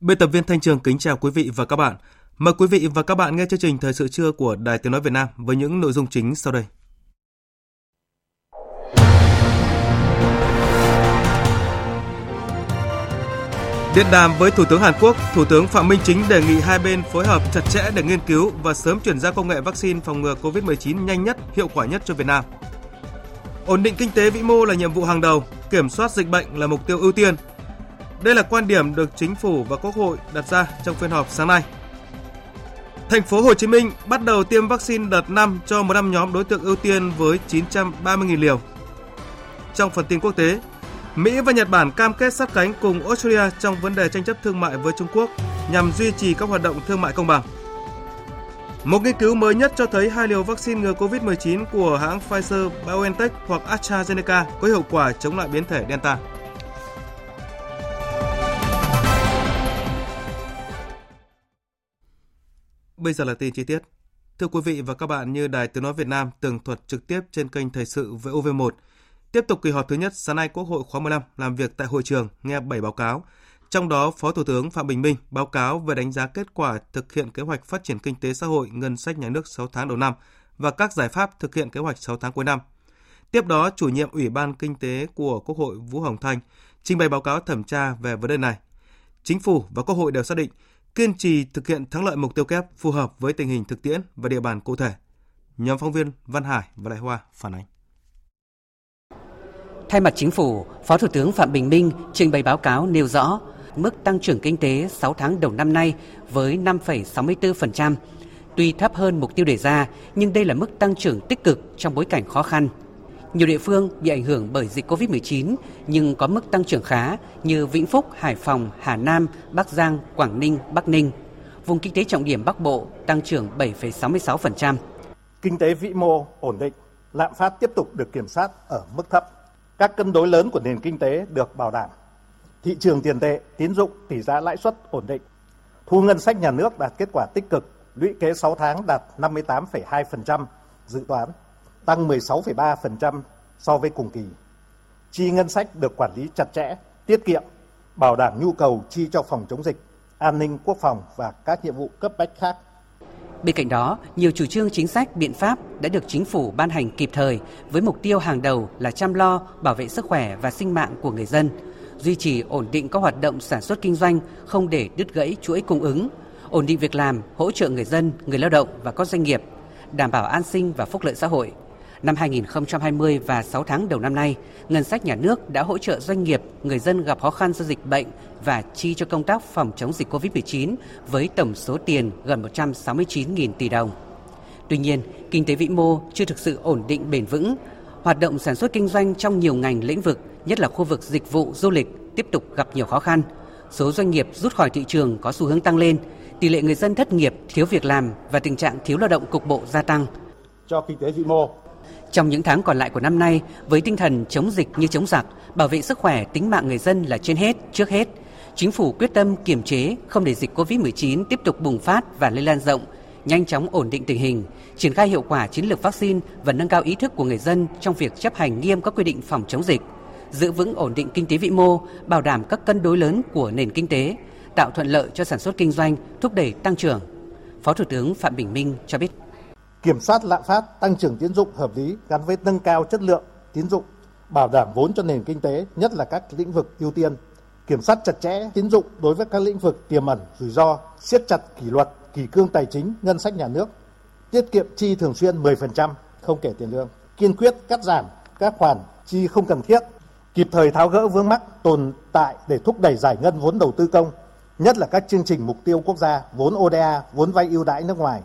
Biên tập viên Thanh Trường kính chào quý vị và các bạn. Mời quý vị và các bạn nghe chương trình Thời sự trưa của Đài Tiếng Nói Việt Nam với những nội dung chính sau đây. Điện đàm với Thủ tướng Hàn Quốc, Thủ tướng Phạm Minh Chính đề nghị hai bên phối hợp chặt chẽ để nghiên cứu và sớm chuyển giao công nghệ vaccine phòng ngừa COVID-19 nhanh nhất, hiệu quả nhất cho Việt Nam. Ổn định kinh tế vĩ mô là nhiệm vụ hàng đầu, kiểm soát dịch bệnh là mục tiêu ưu tiên – đây là quan điểm được chính phủ và Quốc hội đặt ra trong phiên họp sáng nay. Thành phố Hồ Chí Minh bắt đầu tiêm vaccine đợt 5 cho một năm nhóm đối tượng ưu tiên với 930.000 liều. Trong phần tin quốc tế, Mỹ và Nhật Bản cam kết sát cánh cùng Australia trong vấn đề tranh chấp thương mại với Trung Quốc nhằm duy trì các hoạt động thương mại công bằng. Một nghiên cứu mới nhất cho thấy hai liều vaccine ngừa COVID-19 của hãng Pfizer-BioNTech hoặc AstraZeneca có hiệu quả chống lại biến thể Delta. Bây giờ là tin chi tiết. Thưa quý vị và các bạn, như Đài Tiếng Nói Việt Nam tường thuật trực tiếp trên kênh Thời sự VOV1, tiếp tục kỳ họp thứ nhất sáng nay Quốc hội khóa 15 làm việc tại hội trường nghe 7 báo cáo. Trong đó, Phó Thủ tướng Phạm Bình Minh báo cáo về đánh giá kết quả thực hiện kế hoạch phát triển kinh tế xã hội ngân sách nhà nước 6 tháng đầu năm và các giải pháp thực hiện kế hoạch 6 tháng cuối năm. Tiếp đó, chủ nhiệm Ủy ban Kinh tế của Quốc hội Vũ Hồng Thanh trình bày báo cáo thẩm tra về vấn đề này. Chính phủ và Quốc hội đều xác định kiên trì thực hiện thắng lợi mục tiêu kép phù hợp với tình hình thực tiễn và địa bàn cụ thể. Nhóm phóng viên Văn Hải và Đại Hoa phản ánh. Thay mặt chính phủ, Phó Thủ tướng Phạm Bình Minh trình bày báo cáo nêu rõ mức tăng trưởng kinh tế 6 tháng đầu năm nay với 5,64%. Tuy thấp hơn mục tiêu đề ra, nhưng đây là mức tăng trưởng tích cực trong bối cảnh khó khăn – nhiều địa phương bị ảnh hưởng bởi dịch COVID-19 nhưng có mức tăng trưởng khá như Vĩnh Phúc, Hải Phòng, Hà Nam, Bắc Giang, Quảng Ninh, Bắc Ninh. Vùng kinh tế trọng điểm Bắc Bộ tăng trưởng 7,66%. Kinh tế vĩ mô ổn định, lạm phát tiếp tục được kiểm soát ở mức thấp. Các cân đối lớn của nền kinh tế được bảo đảm. Thị trường tiền tệ, tín dụng, tỷ giá lãi suất ổn định. Thu ngân sách nhà nước đạt kết quả tích cực, lũy kế 6 tháng đạt 58,2% dự toán tăng 16,3% so với cùng kỳ. Chi ngân sách được quản lý chặt chẽ, tiết kiệm, bảo đảm nhu cầu chi cho phòng chống dịch, an ninh quốc phòng và các nhiệm vụ cấp bách khác. Bên cạnh đó, nhiều chủ trương chính sách, biện pháp đã được chính phủ ban hành kịp thời với mục tiêu hàng đầu là chăm lo, bảo vệ sức khỏe và sinh mạng của người dân, duy trì ổn định các hoạt động sản xuất kinh doanh, không để đứt gãy chuỗi cung ứng, ổn định việc làm, hỗ trợ người dân, người lao động và các doanh nghiệp, đảm bảo an sinh và phúc lợi xã hội – Năm 2020 và 6 tháng đầu năm nay, ngân sách nhà nước đã hỗ trợ doanh nghiệp, người dân gặp khó khăn do dịch bệnh và chi cho công tác phòng chống dịch COVID-19 với tổng số tiền gần 169.000 tỷ đồng. Tuy nhiên, kinh tế vĩ mô chưa thực sự ổn định bền vững. Hoạt động sản xuất kinh doanh trong nhiều ngành lĩnh vực, nhất là khu vực dịch vụ du lịch tiếp tục gặp nhiều khó khăn. Số doanh nghiệp rút khỏi thị trường có xu hướng tăng lên, tỷ lệ người dân thất nghiệp, thiếu việc làm và tình trạng thiếu lao động cục bộ gia tăng. Cho kinh tế vĩ mô, trong những tháng còn lại của năm nay, với tinh thần chống dịch như chống giặc, bảo vệ sức khỏe, tính mạng người dân là trên hết, trước hết, chính phủ quyết tâm kiềm chế không để dịch COVID-19 tiếp tục bùng phát và lây lan rộng, nhanh chóng ổn định tình hình, triển khai hiệu quả chiến lược vaccine và nâng cao ý thức của người dân trong việc chấp hành nghiêm các quy định phòng chống dịch, giữ vững ổn định kinh tế vĩ mô, bảo đảm các cân đối lớn của nền kinh tế, tạo thuận lợi cho sản xuất kinh doanh, thúc đẩy tăng trưởng. Phó Thủ tướng Phạm Bình Minh cho biết kiểm soát lạm phát, tăng trưởng tín dụng hợp lý gắn với nâng cao chất lượng tín dụng, bảo đảm vốn cho nền kinh tế, nhất là các lĩnh vực ưu tiên, kiểm soát chặt chẽ tín dụng đối với các lĩnh vực tiềm ẩn rủi ro, siết chặt kỷ luật, kỷ cương tài chính, ngân sách nhà nước, tiết kiệm chi thường xuyên 10% không kể tiền lương, kiên quyết cắt giảm các khoản chi không cần thiết, kịp thời tháo gỡ vướng mắc tồn tại để thúc đẩy giải ngân vốn đầu tư công, nhất là các chương trình mục tiêu quốc gia, vốn ODA, vốn vay ưu đãi nước ngoài,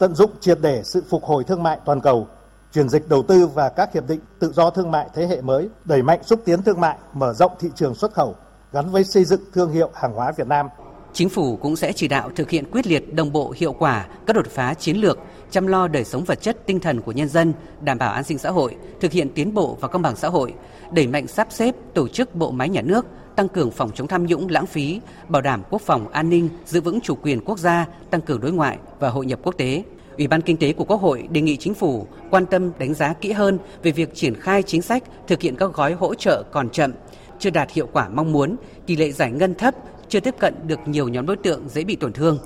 tận dụng triệt để sự phục hồi thương mại toàn cầu, chuyển dịch đầu tư và các hiệp định tự do thương mại thế hệ mới, đẩy mạnh xúc tiến thương mại, mở rộng thị trường xuất khẩu gắn với xây dựng thương hiệu hàng hóa Việt Nam. Chính phủ cũng sẽ chỉ đạo thực hiện quyết liệt đồng bộ hiệu quả các đột phá chiến lược chăm lo đời sống vật chất tinh thần của nhân dân, đảm bảo an sinh xã hội, thực hiện tiến bộ và công bằng xã hội, đẩy mạnh sắp xếp tổ chức bộ máy nhà nước, tăng cường phòng chống tham nhũng lãng phí, bảo đảm quốc phòng an ninh, giữ vững chủ quyền quốc gia, tăng cường đối ngoại và hội nhập quốc tế. Ủy ban Kinh tế của Quốc hội đề nghị chính phủ quan tâm đánh giá kỹ hơn về việc triển khai chính sách thực hiện các gói hỗ trợ còn chậm, chưa đạt hiệu quả mong muốn, tỷ lệ giải ngân thấp, chưa tiếp cận được nhiều nhóm đối tượng dễ bị tổn thương.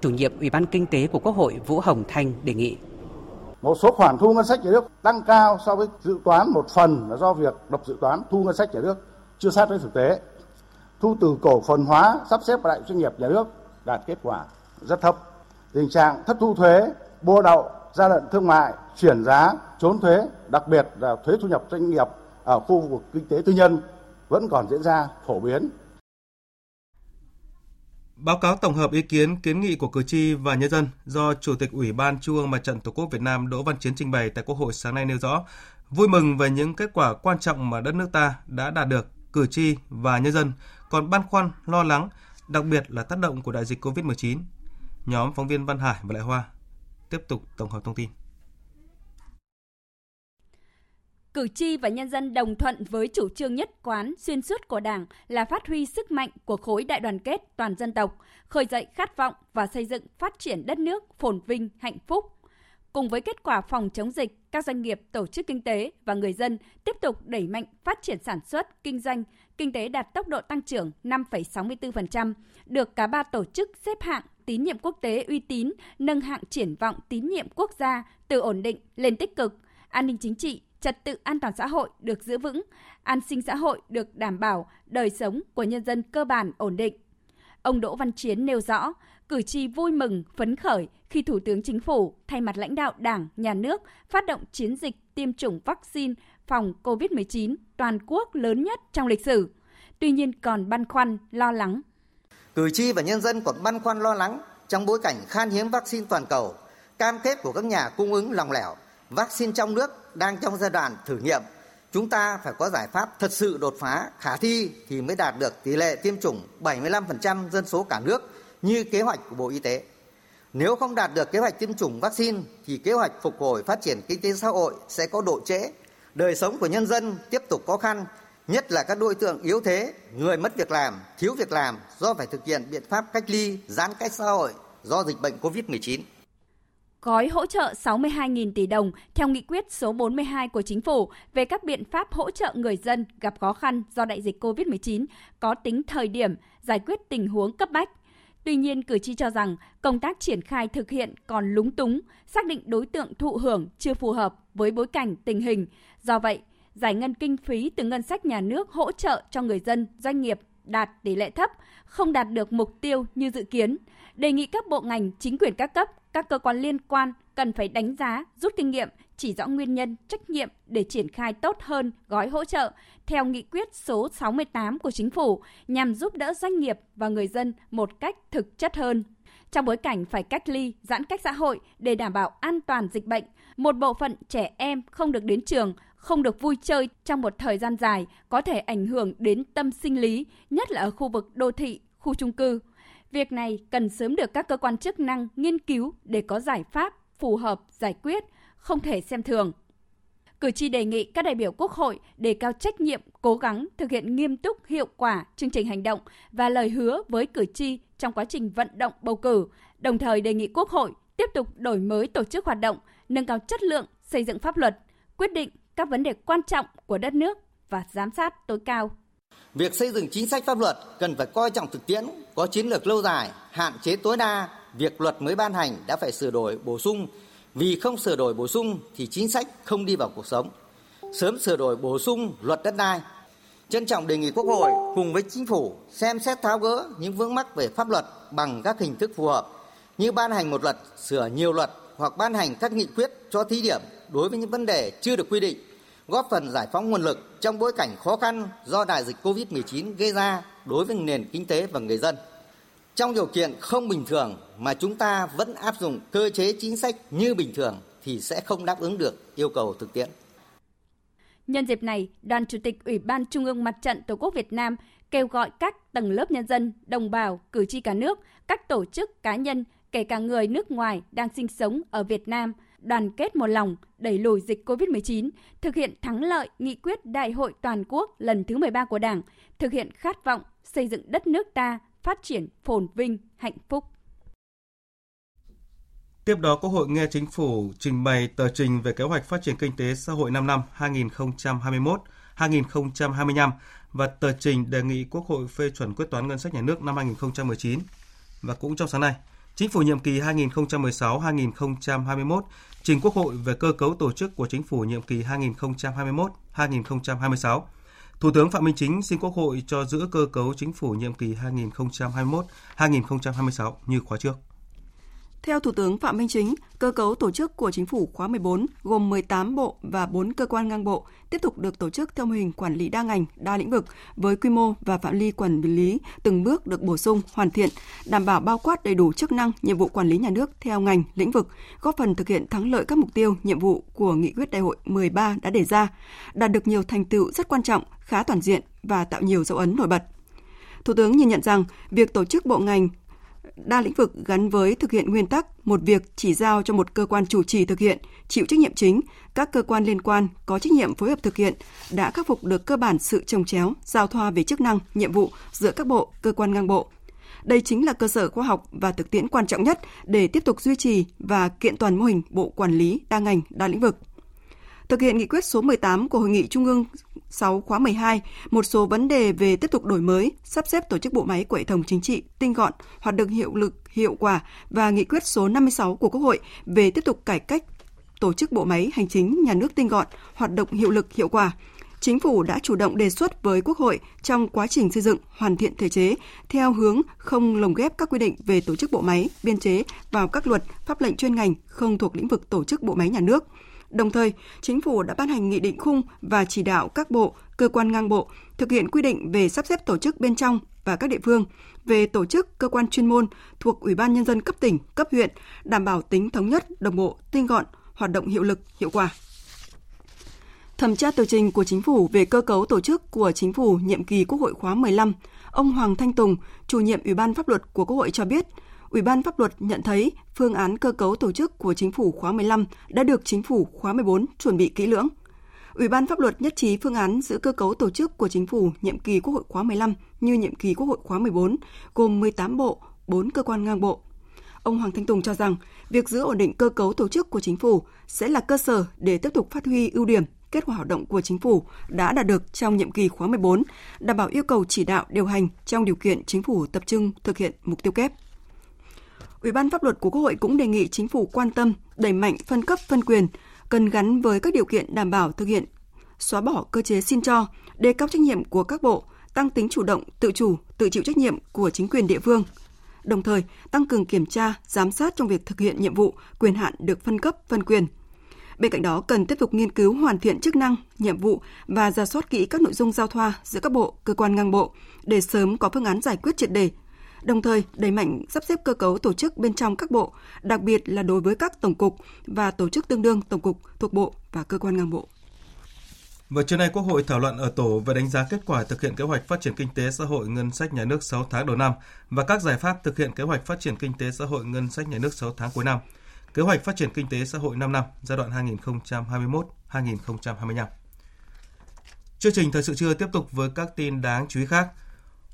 Chủ nhiệm Ủy ban Kinh tế của Quốc hội Vũ Hồng Thanh đề nghị một số khoản thu ngân sách nhà nước tăng cao so với dự toán một phần là do việc lập dự toán thu ngân sách nhà nước chưa sát với thực tế. Thu từ cổ phần hóa sắp xếp đại doanh nghiệp nhà nước đạt kết quả rất thấp. Tình trạng thất thu thuế, buôn đậu, gian lận thương mại, chuyển giá, trốn thuế, đặc biệt là thuế thu nhập doanh nghiệp ở khu vực kinh tế tư nhân vẫn còn diễn ra phổ biến. Báo cáo tổng hợp ý kiến kiến nghị của cử tri và nhân dân do Chủ tịch Ủy ban Trung ương Mặt trận Tổ quốc Việt Nam Đỗ Văn Chiến trình bày tại Quốc hội sáng nay nêu rõ, vui mừng về những kết quả quan trọng mà đất nước ta đã đạt được, cử tri và nhân dân còn băn khoăn, lo lắng, đặc biệt là tác động của đại dịch COVID-19. Nhóm phóng viên Văn Hải và Lại Hoa tiếp tục tổng hợp thông tin. Cử tri và nhân dân đồng thuận với chủ trương nhất quán xuyên suốt của Đảng là phát huy sức mạnh của khối đại đoàn kết toàn dân tộc, khơi dậy khát vọng và xây dựng phát triển đất nước phồn vinh, hạnh phúc. Cùng với kết quả phòng chống dịch, các doanh nghiệp, tổ chức kinh tế và người dân tiếp tục đẩy mạnh phát triển sản xuất, kinh doanh, kinh tế đạt tốc độ tăng trưởng 5,64%, được cả ba tổ chức xếp hạng tín nhiệm quốc tế uy tín, nâng hạng triển vọng tín nhiệm quốc gia từ ổn định lên tích cực, an ninh chính trị trật tự an toàn xã hội được giữ vững, an sinh xã hội được đảm bảo, đời sống của nhân dân cơ bản ổn định. Ông Đỗ Văn Chiến nêu rõ, cử tri vui mừng, phấn khởi khi Thủ tướng Chính phủ thay mặt lãnh đạo Đảng, Nhà nước phát động chiến dịch tiêm chủng vaccine phòng COVID-19 toàn quốc lớn nhất trong lịch sử. Tuy nhiên còn băn khoăn, lo lắng. Cử tri và nhân dân còn băn khoăn lo lắng trong bối cảnh khan hiếm vaccine toàn cầu, cam kết của các nhà cung ứng lòng lẻo, vaccine trong nước đang trong giai đoạn thử nghiệm. Chúng ta phải có giải pháp thật sự đột phá, khả thi thì mới đạt được tỷ lệ tiêm chủng 75% dân số cả nước như kế hoạch của Bộ Y tế. Nếu không đạt được kế hoạch tiêm chủng vaccine thì kế hoạch phục hồi phát triển kinh tế xã hội sẽ có độ trễ, đời sống của nhân dân tiếp tục khó khăn, nhất là các đối tượng yếu thế, người mất việc làm, thiếu việc làm do phải thực hiện biện pháp cách ly, giãn cách xã hội do dịch bệnh COVID-19 gói hỗ trợ 62.000 tỷ đồng theo nghị quyết số 42 của chính phủ về các biện pháp hỗ trợ người dân gặp khó khăn do đại dịch COVID-19 có tính thời điểm, giải quyết tình huống cấp bách. Tuy nhiên, cử tri cho rằng công tác triển khai thực hiện còn lúng túng, xác định đối tượng thụ hưởng chưa phù hợp với bối cảnh tình hình. Do vậy, giải ngân kinh phí từ ngân sách nhà nước hỗ trợ cho người dân, doanh nghiệp đạt tỷ lệ thấp, không đạt được mục tiêu như dự kiến. Đề nghị các bộ ngành, chính quyền các cấp các cơ quan liên quan cần phải đánh giá, rút kinh nghiệm, chỉ rõ nguyên nhân, trách nhiệm để triển khai tốt hơn gói hỗ trợ theo nghị quyết số 68 của chính phủ nhằm giúp đỡ doanh nghiệp và người dân một cách thực chất hơn. Trong bối cảnh phải cách ly, giãn cách xã hội để đảm bảo an toàn dịch bệnh, một bộ phận trẻ em không được đến trường, không được vui chơi trong một thời gian dài có thể ảnh hưởng đến tâm sinh lý, nhất là ở khu vực đô thị, khu trung cư. Việc này cần sớm được các cơ quan chức năng nghiên cứu để có giải pháp phù hợp giải quyết, không thể xem thường. Cử tri đề nghị các đại biểu Quốc hội đề cao trách nhiệm, cố gắng thực hiện nghiêm túc hiệu quả chương trình hành động và lời hứa với cử tri trong quá trình vận động bầu cử, đồng thời đề nghị Quốc hội tiếp tục đổi mới tổ chức hoạt động, nâng cao chất lượng, xây dựng pháp luật, quyết định các vấn đề quan trọng của đất nước và giám sát tối cao. Việc xây dựng chính sách pháp luật cần phải coi trọng thực tiễn, có chiến lược lâu dài, hạn chế tối đa việc luật mới ban hành đã phải sửa đổi bổ sung vì không sửa đổi bổ sung thì chính sách không đi vào cuộc sống. Sớm sửa đổi bổ sung luật đất đai. Trân trọng đề nghị Quốc hội cùng với chính phủ xem xét tháo gỡ những vướng mắc về pháp luật bằng các hình thức phù hợp như ban hành một luật, sửa nhiều luật hoặc ban hành các nghị quyết cho thí điểm đối với những vấn đề chưa được quy định góp phần giải phóng nguồn lực trong bối cảnh khó khăn do đại dịch COVID-19 gây ra đối với nền kinh tế và người dân. Trong điều kiện không bình thường mà chúng ta vẫn áp dụng cơ chế chính sách như bình thường thì sẽ không đáp ứng được yêu cầu thực tiễn. Nhân dịp này, Đoàn Chủ tịch Ủy ban Trung ương Mặt trận Tổ quốc Việt Nam kêu gọi các tầng lớp nhân dân, đồng bào, cử tri cả nước, các tổ chức cá nhân, kể cả người nước ngoài đang sinh sống ở Việt Nam đoàn kết một lòng đẩy lùi dịch COVID-19, thực hiện thắng lợi nghị quyết Đại hội toàn quốc lần thứ 13 của Đảng, thực hiện khát vọng xây dựng đất nước ta phát triển phồn vinh, hạnh phúc. Tiếp đó, Quốc hội nghe chính phủ trình bày tờ trình về kế hoạch phát triển kinh tế xã hội 5 năm 2021-2025 và tờ trình đề nghị Quốc hội phê chuẩn quyết toán ngân sách nhà nước năm 2019. Và cũng trong sáng nay, Chính phủ nhiệm kỳ 2016-2021 trình Quốc hội về cơ cấu tổ chức của Chính phủ nhiệm kỳ 2021-2026. Thủ tướng Phạm Minh Chính xin Quốc hội cho giữ cơ cấu Chính phủ nhiệm kỳ 2021-2026 như khóa trước. Theo Thủ tướng Phạm Minh Chính, cơ cấu tổ chức của Chính phủ khóa 14 gồm 18 bộ và 4 cơ quan ngang bộ tiếp tục được tổ chức theo mô hình quản lý đa ngành, đa lĩnh vực với quy mô và phạm vi quản lý từng bước được bổ sung, hoàn thiện, đảm bảo bao quát đầy đủ chức năng, nhiệm vụ quản lý nhà nước theo ngành, lĩnh vực, góp phần thực hiện thắng lợi các mục tiêu, nhiệm vụ của nghị quyết đại hội 13 đã đề ra, đạt được nhiều thành tựu rất quan trọng, khá toàn diện và tạo nhiều dấu ấn nổi bật. Thủ tướng nhìn nhận rằng việc tổ chức bộ ngành đa lĩnh vực gắn với thực hiện nguyên tắc một việc chỉ giao cho một cơ quan chủ trì thực hiện, chịu trách nhiệm chính, các cơ quan liên quan có trách nhiệm phối hợp thực hiện đã khắc phục được cơ bản sự trồng chéo, giao thoa về chức năng, nhiệm vụ giữa các bộ, cơ quan ngang bộ. Đây chính là cơ sở khoa học và thực tiễn quan trọng nhất để tiếp tục duy trì và kiện toàn mô hình bộ quản lý đa ngành, đa lĩnh vực. Thực hiện nghị quyết số 18 của Hội nghị Trung ương 6 khóa 12 một số vấn đề về tiếp tục đổi mới, sắp xếp tổ chức bộ máy của hệ thống chính trị tinh gọn, hoạt động hiệu lực, hiệu quả và nghị quyết số 56 của Quốc hội về tiếp tục cải cách tổ chức bộ máy hành chính nhà nước tinh gọn, hoạt động hiệu lực hiệu quả. Chính phủ đã chủ động đề xuất với Quốc hội trong quá trình xây dựng hoàn thiện thể chế theo hướng không lồng ghép các quy định về tổ chức bộ máy, biên chế vào các luật, pháp lệnh chuyên ngành không thuộc lĩnh vực tổ chức bộ máy nhà nước – Đồng thời, chính phủ đã ban hành nghị định khung và chỉ đạo các bộ, cơ quan ngang bộ thực hiện quy định về sắp xếp tổ chức bên trong và các địa phương về tổ chức cơ quan chuyên môn thuộc Ủy ban nhân dân cấp tỉnh, cấp huyện, đảm bảo tính thống nhất, đồng bộ, tinh gọn, hoạt động hiệu lực, hiệu quả. Thẩm tra tờ trình của chính phủ về cơ cấu tổ chức của chính phủ nhiệm kỳ Quốc hội khóa 15, ông Hoàng Thanh Tùng, chủ nhiệm Ủy ban pháp luật của Quốc hội cho biết, Ủy ban pháp luật nhận thấy phương án cơ cấu tổ chức của chính phủ khóa 15 đã được chính phủ khóa 14 chuẩn bị kỹ lưỡng. Ủy ban pháp luật nhất trí phương án giữ cơ cấu tổ chức của chính phủ nhiệm kỳ Quốc hội khóa 15 như nhiệm kỳ Quốc hội khóa 14, gồm 18 bộ, 4 cơ quan ngang bộ. Ông Hoàng Thanh Tùng cho rằng, việc giữ ổn định cơ cấu tổ chức của chính phủ sẽ là cơ sở để tiếp tục phát huy ưu điểm, kết quả hoạt động của chính phủ đã đạt được trong nhiệm kỳ khóa 14, đảm bảo yêu cầu chỉ đạo điều hành trong điều kiện chính phủ tập trung thực hiện mục tiêu kép. Ủy ban pháp luật của Quốc hội cũng đề nghị chính phủ quan tâm đẩy mạnh phân cấp phân quyền, cần gắn với các điều kiện đảm bảo thực hiện xóa bỏ cơ chế xin cho, đề cao trách nhiệm của các bộ, tăng tính chủ động, tự chủ, tự chịu trách nhiệm của chính quyền địa phương. Đồng thời, tăng cường kiểm tra, giám sát trong việc thực hiện nhiệm vụ, quyền hạn được phân cấp, phân quyền. Bên cạnh đó, cần tiếp tục nghiên cứu hoàn thiện chức năng, nhiệm vụ và ra soát kỹ các nội dung giao thoa giữa các bộ, cơ quan ngang bộ để sớm có phương án giải quyết triệt đề đồng thời đẩy mạnh sắp xếp cơ cấu tổ chức bên trong các bộ, đặc biệt là đối với các tổng cục và tổ chức tương đương tổng cục thuộc bộ và cơ quan ngang bộ. Vừa trưa nay, Quốc hội thảo luận ở tổ về đánh giá kết quả thực hiện kế hoạch phát triển kinh tế xã hội ngân sách nhà nước 6 tháng đầu năm và các giải pháp thực hiện kế hoạch phát triển kinh tế xã hội ngân sách nhà nước 6 tháng cuối năm. Kế hoạch phát triển kinh tế xã hội 5 năm giai đoạn 2021-2025. Chương trình thời sự trưa tiếp tục với các tin đáng chú ý khác.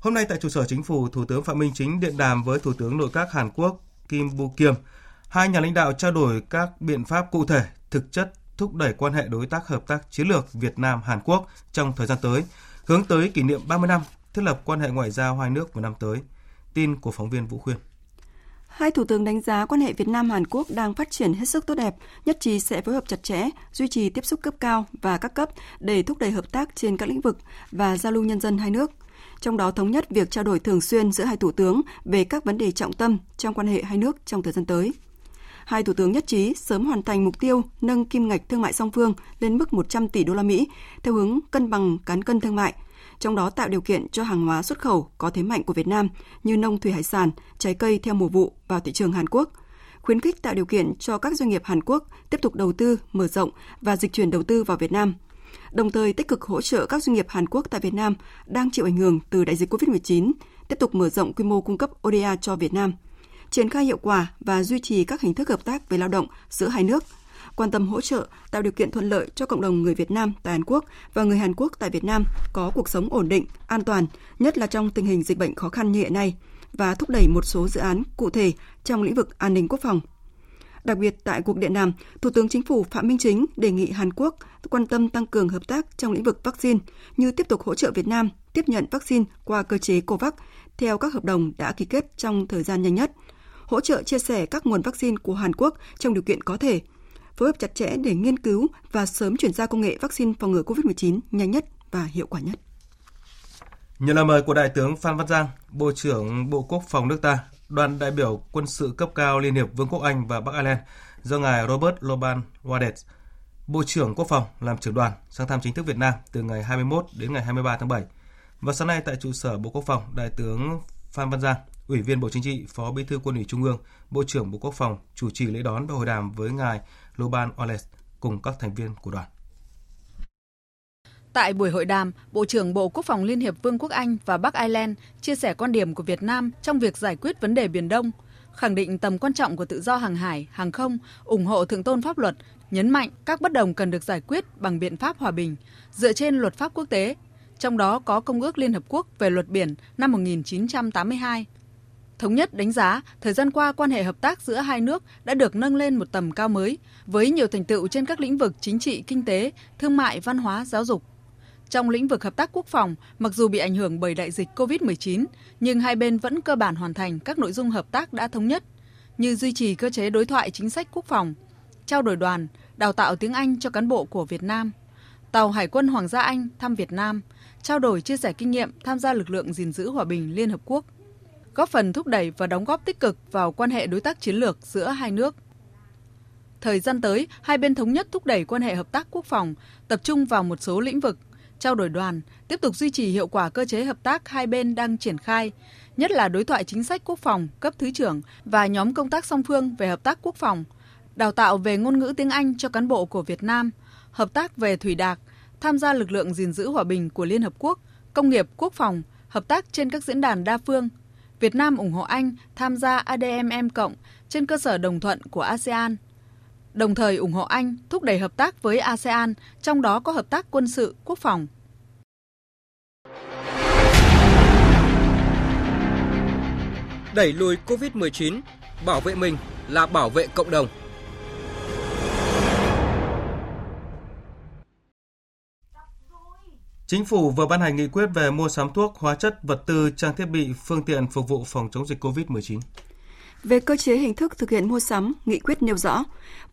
Hôm nay tại trụ sở chính phủ, Thủ tướng Phạm Minh Chính điện đàm với Thủ tướng nội các Hàn Quốc Kim Bu Kiêm. Hai nhà lãnh đạo trao đổi các biện pháp cụ thể, thực chất thúc đẩy quan hệ đối tác hợp tác chiến lược Việt Nam Hàn Quốc trong thời gian tới, hướng tới kỷ niệm 30 năm thiết lập quan hệ ngoại giao hai nước vào năm tới. Tin của phóng viên Vũ Khuyên. Hai thủ tướng đánh giá quan hệ Việt Nam Hàn Quốc đang phát triển hết sức tốt đẹp, nhất trí sẽ phối hợp chặt chẽ, duy trì tiếp xúc cấp cao và các cấp để thúc đẩy hợp tác trên các lĩnh vực và giao lưu nhân dân hai nước trong đó thống nhất việc trao đổi thường xuyên giữa hai thủ tướng về các vấn đề trọng tâm trong quan hệ hai nước trong thời gian tới. hai thủ tướng nhất trí sớm hoàn thành mục tiêu nâng kim ngạch thương mại song phương lên mức 100 tỷ đô la Mỹ theo hướng cân bằng cán cân thương mại, trong đó tạo điều kiện cho hàng hóa xuất khẩu có thế mạnh của Việt Nam như nông thủy hải sản, trái cây theo mùa vụ vào thị trường Hàn Quốc, khuyến khích tạo điều kiện cho các doanh nghiệp Hàn Quốc tiếp tục đầu tư, mở rộng và dịch chuyển đầu tư vào Việt Nam. Đồng thời tích cực hỗ trợ các doanh nghiệp Hàn Quốc tại Việt Nam đang chịu ảnh hưởng từ đại dịch COVID-19 tiếp tục mở rộng quy mô cung cấp ODA cho Việt Nam – triển khai hiệu quả và duy trì các hình thức hợp tác về lao động giữa hai nước, quan tâm hỗ trợ, tạo điều kiện thuận lợi cho cộng đồng người Việt Nam tại Hàn Quốc và người Hàn Quốc tại Việt Nam có cuộc sống ổn định, an toàn, nhất là trong tình hình dịch bệnh khó khăn như hiện nay, và thúc đẩy một số dự án cụ thể trong lĩnh vực an ninh quốc phòng. Đặc biệt tại cuộc điện đàm, Thủ tướng Chính phủ Phạm Minh Chính đề nghị Hàn Quốc quan tâm tăng cường hợp tác trong lĩnh vực vaccine như tiếp tục hỗ trợ Việt Nam tiếp nhận vaccine qua cơ chế COVAX theo các hợp đồng đã ký kết trong thời gian nhanh nhất – hỗ trợ chia sẻ các nguồn vaccine của Hàn Quốc trong điều kiện có thể, phối hợp chặt chẽ để nghiên cứu và sớm chuyển giao công nghệ vaccine phòng ngừa COVID-19 nhanh nhất và hiệu quả nhất. Nhờ lời mời của Đại tướng Phan Văn Giang, Bộ trưởng Bộ Quốc phòng nước ta, đoàn đại biểu quân sự cấp cao Liên hiệp Vương quốc Anh và Bắc Ireland do ngài Robert Loban Wadet, Bộ trưởng Quốc phòng làm trưởng đoàn sang thăm chính thức Việt Nam từ ngày 21 đến ngày 23 tháng 7. Và sáng nay tại trụ sở Bộ Quốc phòng, Đại tướng Phan Văn Giang Ủy viên Bộ Chính trị, Phó Bí thư Quân ủy Trung ương, Bộ trưởng Bộ Quốc phòng chủ trì lễ đón và hội đàm với ngài Loban Oles cùng các thành viên của đoàn. Tại buổi hội đàm, Bộ trưởng Bộ Quốc phòng Liên hiệp Vương quốc Anh và Bắc Ireland chia sẻ quan điểm của Việt Nam trong việc giải quyết vấn đề Biển Đông, khẳng định tầm quan trọng của tự do hàng hải, hàng không, ủng hộ thượng tôn pháp luật, nhấn mạnh các bất đồng cần được giải quyết bằng biện pháp hòa bình, dựa trên luật pháp quốc tế, trong đó có Công ước Liên Hợp Quốc về luật biển năm 1982 thống nhất đánh giá thời gian qua quan hệ hợp tác giữa hai nước đã được nâng lên một tầm cao mới với nhiều thành tựu trên các lĩnh vực chính trị, kinh tế, thương mại, văn hóa, giáo dục. Trong lĩnh vực hợp tác quốc phòng, mặc dù bị ảnh hưởng bởi đại dịch COVID-19, nhưng hai bên vẫn cơ bản hoàn thành các nội dung hợp tác đã thống nhất, như duy trì cơ chế đối thoại chính sách quốc phòng, trao đổi đoàn, đào tạo tiếng Anh cho cán bộ của Việt Nam, tàu Hải quân Hoàng gia Anh thăm Việt Nam, trao đổi chia sẻ kinh nghiệm tham gia lực lượng gìn giữ hòa bình Liên Hợp Quốc – góp phần thúc đẩy và đóng góp tích cực vào quan hệ đối tác chiến lược giữa hai nước. Thời gian tới, hai bên thống nhất thúc đẩy quan hệ hợp tác quốc phòng, tập trung vào một số lĩnh vực, trao đổi đoàn, tiếp tục duy trì hiệu quả cơ chế hợp tác hai bên đang triển khai, nhất là đối thoại chính sách quốc phòng cấp thứ trưởng và nhóm công tác song phương về hợp tác quốc phòng, đào tạo về ngôn ngữ tiếng Anh cho cán bộ của Việt Nam, hợp tác về thủy đạc, tham gia lực lượng gìn giữ hòa bình của Liên Hợp Quốc, công nghiệp quốc phòng, hợp tác trên các diễn đàn đa phương, Việt Nam ủng hộ Anh tham gia ADMM cộng trên cơ sở đồng thuận của ASEAN. Đồng thời ủng hộ Anh thúc đẩy hợp tác với ASEAN, trong đó có hợp tác quân sự, quốc phòng. Đẩy lùi COVID-19, bảo vệ mình là bảo vệ cộng đồng. Chính phủ vừa ban hành nghị quyết về mua sắm thuốc, hóa chất, vật tư, trang thiết bị, phương tiện phục vụ phòng chống dịch COVID-19. Về cơ chế hình thức thực hiện mua sắm, nghị quyết nêu rõ,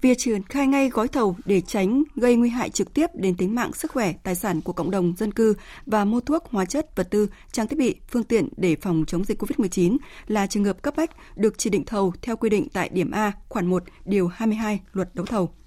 việc triển khai ngay gói thầu để tránh gây nguy hại trực tiếp đến tính mạng, sức khỏe, tài sản của cộng đồng dân cư và mua thuốc, hóa chất, vật tư, trang thiết bị, phương tiện để phòng chống dịch COVID-19 là trường hợp cấp bách được chỉ định thầu theo quy định tại điểm A, khoản 1, điều 22 luật đấu thầu.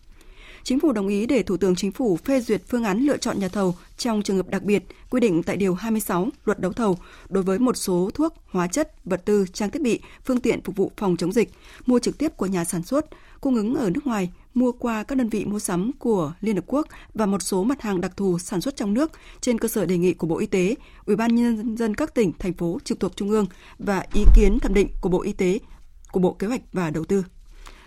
Chính phủ đồng ý để Thủ tướng Chính phủ phê duyệt phương án lựa chọn nhà thầu trong trường hợp đặc biệt quy định tại Điều 26 Luật đấu thầu đối với một số thuốc, hóa chất, vật tư, trang thiết bị, phương tiện phục vụ phòng chống dịch, mua trực tiếp của nhà sản xuất, cung ứng ở nước ngoài, mua qua các đơn vị mua sắm của Liên Hợp Quốc và một số mặt hàng đặc thù sản xuất trong nước trên cơ sở đề nghị của Bộ Y tế, Ủy ban nhân dân các tỉnh, thành phố trực thuộc Trung ương và ý kiến thẩm định của Bộ Y tế, của Bộ Kế hoạch và Đầu tư